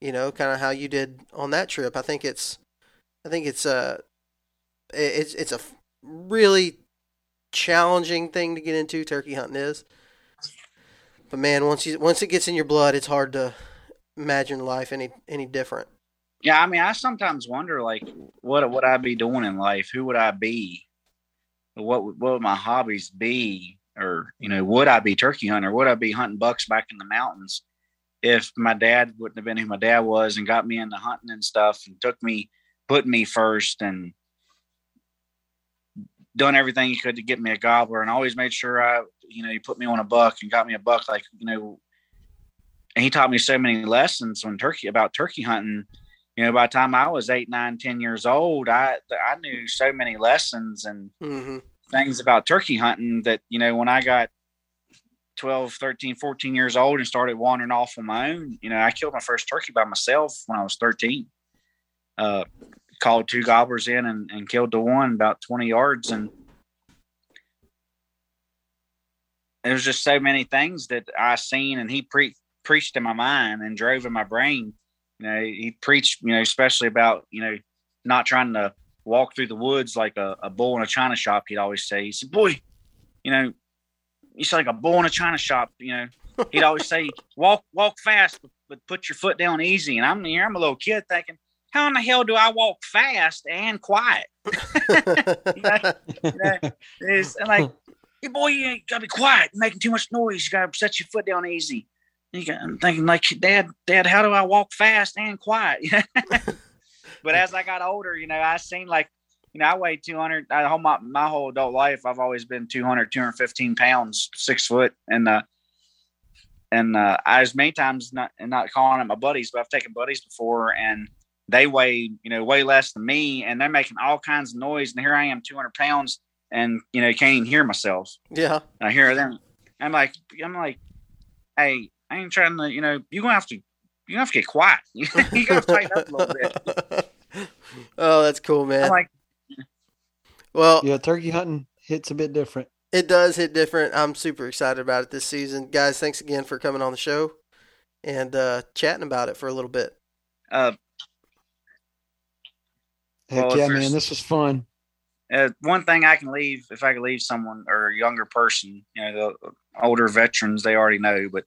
You know, kind of how you did on that trip. I think it's, I think it's a, it's it's a really challenging thing to get into. Turkey hunting is, but man, once you once it gets in your blood, it's hard to imagine life any any different. Yeah, I mean, I sometimes wonder, like, what would I be doing in life? Who would I be? What what would my hobbies be? Or you know, would I be turkey hunter? Would I be hunting bucks back in the mountains? If my dad wouldn't have been who my dad was and got me into hunting and stuff and took me, put me first and done everything he could to get me a gobbler and always made sure I, you know, he put me on a buck and got me a buck like, you know, and he taught me so many lessons on turkey about turkey hunting. You know, by the time I was eight, nine, ten years old, I I knew so many lessons and mm-hmm. things about turkey hunting that, you know, when I got 12, 13, 14 years old and started wandering off on my own, you know, I killed my first turkey by myself when I was 13. Uh, called two gobblers in and, and killed the one about 20 yards. And there was just so many things that I seen and he pre- preached in my mind and drove in my brain. You know, he preached, you know, especially about, you know, not trying to walk through the woods like a, a bull in a china shop. He'd always say, he said, boy, you know, he's like a bull in a china shop, you know, he'd always say, walk, walk fast, but put your foot down easy. And I'm here, I'm a little kid thinking, how in the hell do I walk fast and quiet? you know, you know, it's like, hey boy, you ain't gotta be quiet, You're making too much noise. You gotta set your foot down easy. Got, I'm thinking like, Dad, Dad, how do I walk fast and quiet? [laughs] but as I got older, you know, I seen like, you know, I weighed 200. I whole my, my whole adult life, I've always been 200, 215 pounds, six foot, and uh, and uh, I was many times not not calling it my buddies, but I've taken buddies before, and they weigh you know way less than me and they're making all kinds of noise and here i am 200 pounds and you know can't even hear myself. Yeah. I hear them. I'm like i'm like hey i ain't trying to you know you're gonna have to you have to get quiet. [laughs] You gotta tighten up a little bit. [laughs] Oh that's cool man. I'm like well yeah turkey hunting hits a bit different. It does hit different. I'm super excited about it this season. Guys thanks again for coming on the show and uh, chatting about it for a little bit. Uh, Heck well, yeah, man, this was fun. Uh, one thing I can leave, if I could leave someone or a younger person, you know, the older veterans, they already know, but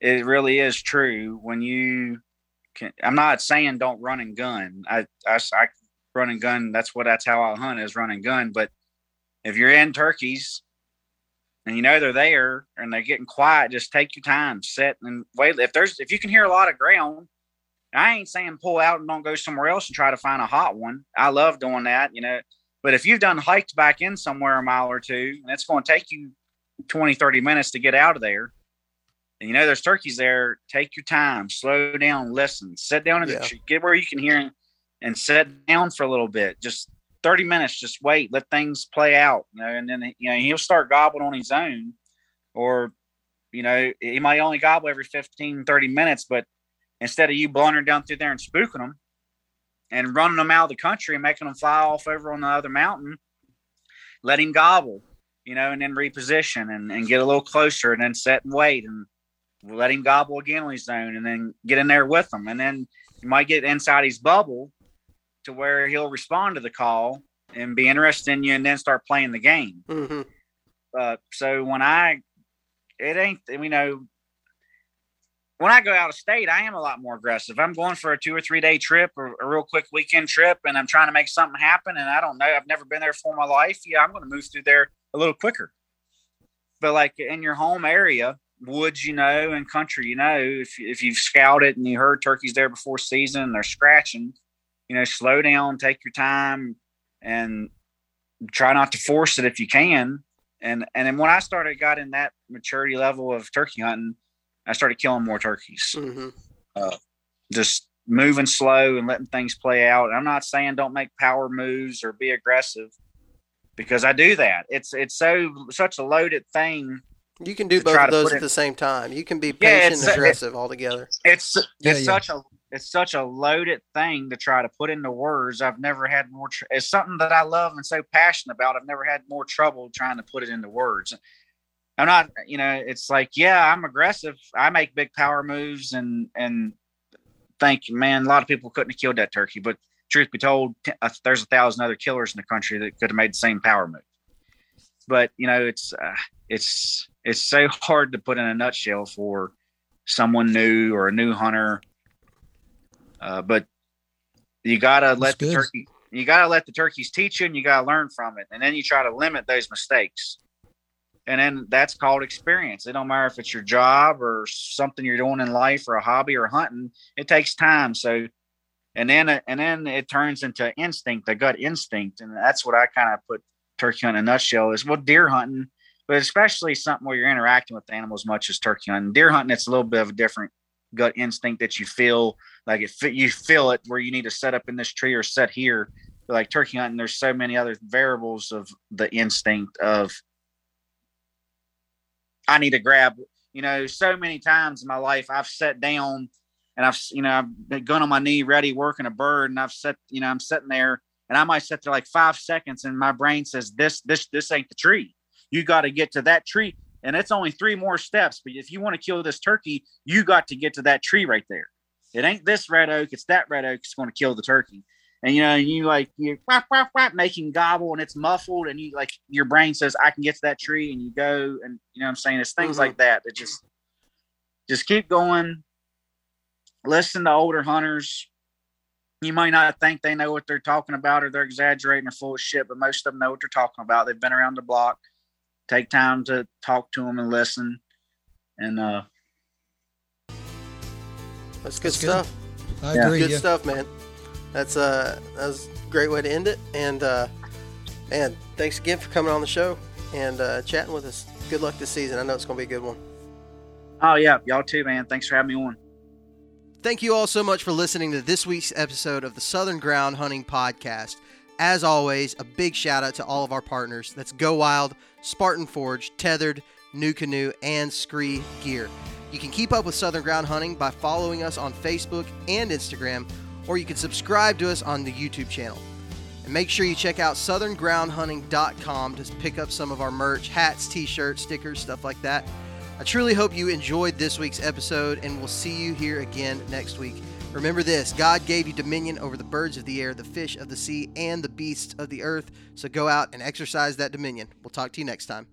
it really is true when you can. I'm not saying don't run and gun. I, I, I run and gun. That's what, that's how I hunt is run and gun. But if you're in turkeys and you know they're there and they're getting quiet, just take your time, sit and wait. If there's, if you can hear a lot of ground, I ain't saying pull out and don't go somewhere else and try to find a hot one. I love doing that, you know. But if you've done hiked back in somewhere a mile or two, and it's going to take you 20, 30 minutes to get out of there, and you know there's turkeys there, take your time, slow down, listen, sit down in yeah. the tree, get where you can hear him, and sit down for a little bit. Just 30 minutes, just wait, let things play out, you know, and then you know he'll start gobbling on his own, or you know he might only gobble every 15, 30 minutes, but instead of you blundering down through there and spooking them and running them out of the country and making them fly off over on the other mountain, let him gobble, you know, and then reposition and, and get a little closer and then set and wait and let him gobble again on his own and then get in there with him. And then you might get inside his bubble to where he'll respond to the call and be interested in you and then start playing the game. Mm-hmm. Uh, so when I, it ain't, you know, when I go out of state, I am a lot more aggressive. I'm going for a two or three day trip or a real quick weekend trip, and I'm trying to make something happen. And I don't know, I've never been there for my life. Yeah, I'm going to move through there a little quicker. But like in your home area, woods, you know, and country, you know, if if you've scouted and you heard turkeys there before season and they're scratching, you know, slow down, take your time, and try not to force it if you can and and then when I started got in that maturity level of turkey hunting, I started killing more turkeys. Mm-hmm. Uh, just moving slow and letting things play out. I'm not saying don't make power moves or be aggressive because I do that. It's it's so such a loaded thing. You can do both of those at the same time. You can be patient yeah, and aggressive it, altogether. It's it's yeah, such yeah. a it's such a loaded thing to try to put into words. I've never had more. Tr- it's something that I love and so passionate about. I've never had more trouble trying to put it into words. I'm not, you know, it's like, yeah, I'm aggressive. I make big power moves and and thank you, man, a lot of people couldn't have killed that turkey. But truth be told, uh, there's a thousand other killers in the country that could have made the same power move. But you know, it's uh, it's it's so hard to put in a nutshell for someone new or a new hunter uh, but you gotta That's let good. the turkey you gotta let the turkeys teach you and you gotta learn from it. And then you try to limit those mistakes. And then that's called experience. It don't matter if it's your job or something you're doing in life or a hobby or hunting. It takes time. So and then and then it turns into instinct, a gut instinct. And that's what I kind of put turkey hunting in a nutshell is well deer hunting, but especially something where you're interacting with animals much as turkey hunting. Deer hunting, it's a little bit of a different gut instinct that you feel like if you feel it where you need to set up in this tree or set here but like turkey hunting there's so many other variables of the instinct of i need to grab you know so many times in my life i've sat down and i've you know i've been on my knee ready working a bird and i've set you know i'm sitting there and i might sit there like five seconds and my brain says this this this ain't the tree you got to get to that tree and it's only three more steps. But if you want to kill this turkey, you got to get to that tree right there. It ain't this red oak, it's that red oak. It's going to kill the turkey. And you know, you like you whap, whap, whap, making gobble and it's muffled, and you like your brain says, I can get to that tree, and you go, and you know what I'm saying? It's things mm-hmm. like that that just just keep going. Listen to older hunters. You might not think they know what they're talking about or they're exaggerating or full of shit, but most of them know what they're talking about. They've been around the block take time to talk to them and listen. And uh, that's good that's stuff. Good. I yeah. agree. Good yeah. stuff, man. That's uh, that's a great way to end it. And uh, man, thanks again for coming on the show and uh, chatting with us. Good luck this season. I know it's going to be a good one. Oh yeah, y'all too, man. Thanks for having me on. Thank you all so much for listening to this week's episode of the Southern Ground Hunting Podcast. As always, a big shout out to all of our partners. That's Go Wild, Spartan Forge, Tethrd, New Canoe, and Scree Gear. You can keep up with Southern Ground Hunting by following us on Facebook and Instagram, or you can subscribe to us on the YouTube channel. And make sure you check out southerngroundhunting.com to pick up some of our merch hats, t shirts, stickers, stuff like that. I truly hope you enjoyed this week's episode, and we'll see you here again next week. Remember this God gave you dominion over the birds of the air, the fish of the sea, and the beasts of the earth. So go out and exercise that dominion. We'll talk to you next time.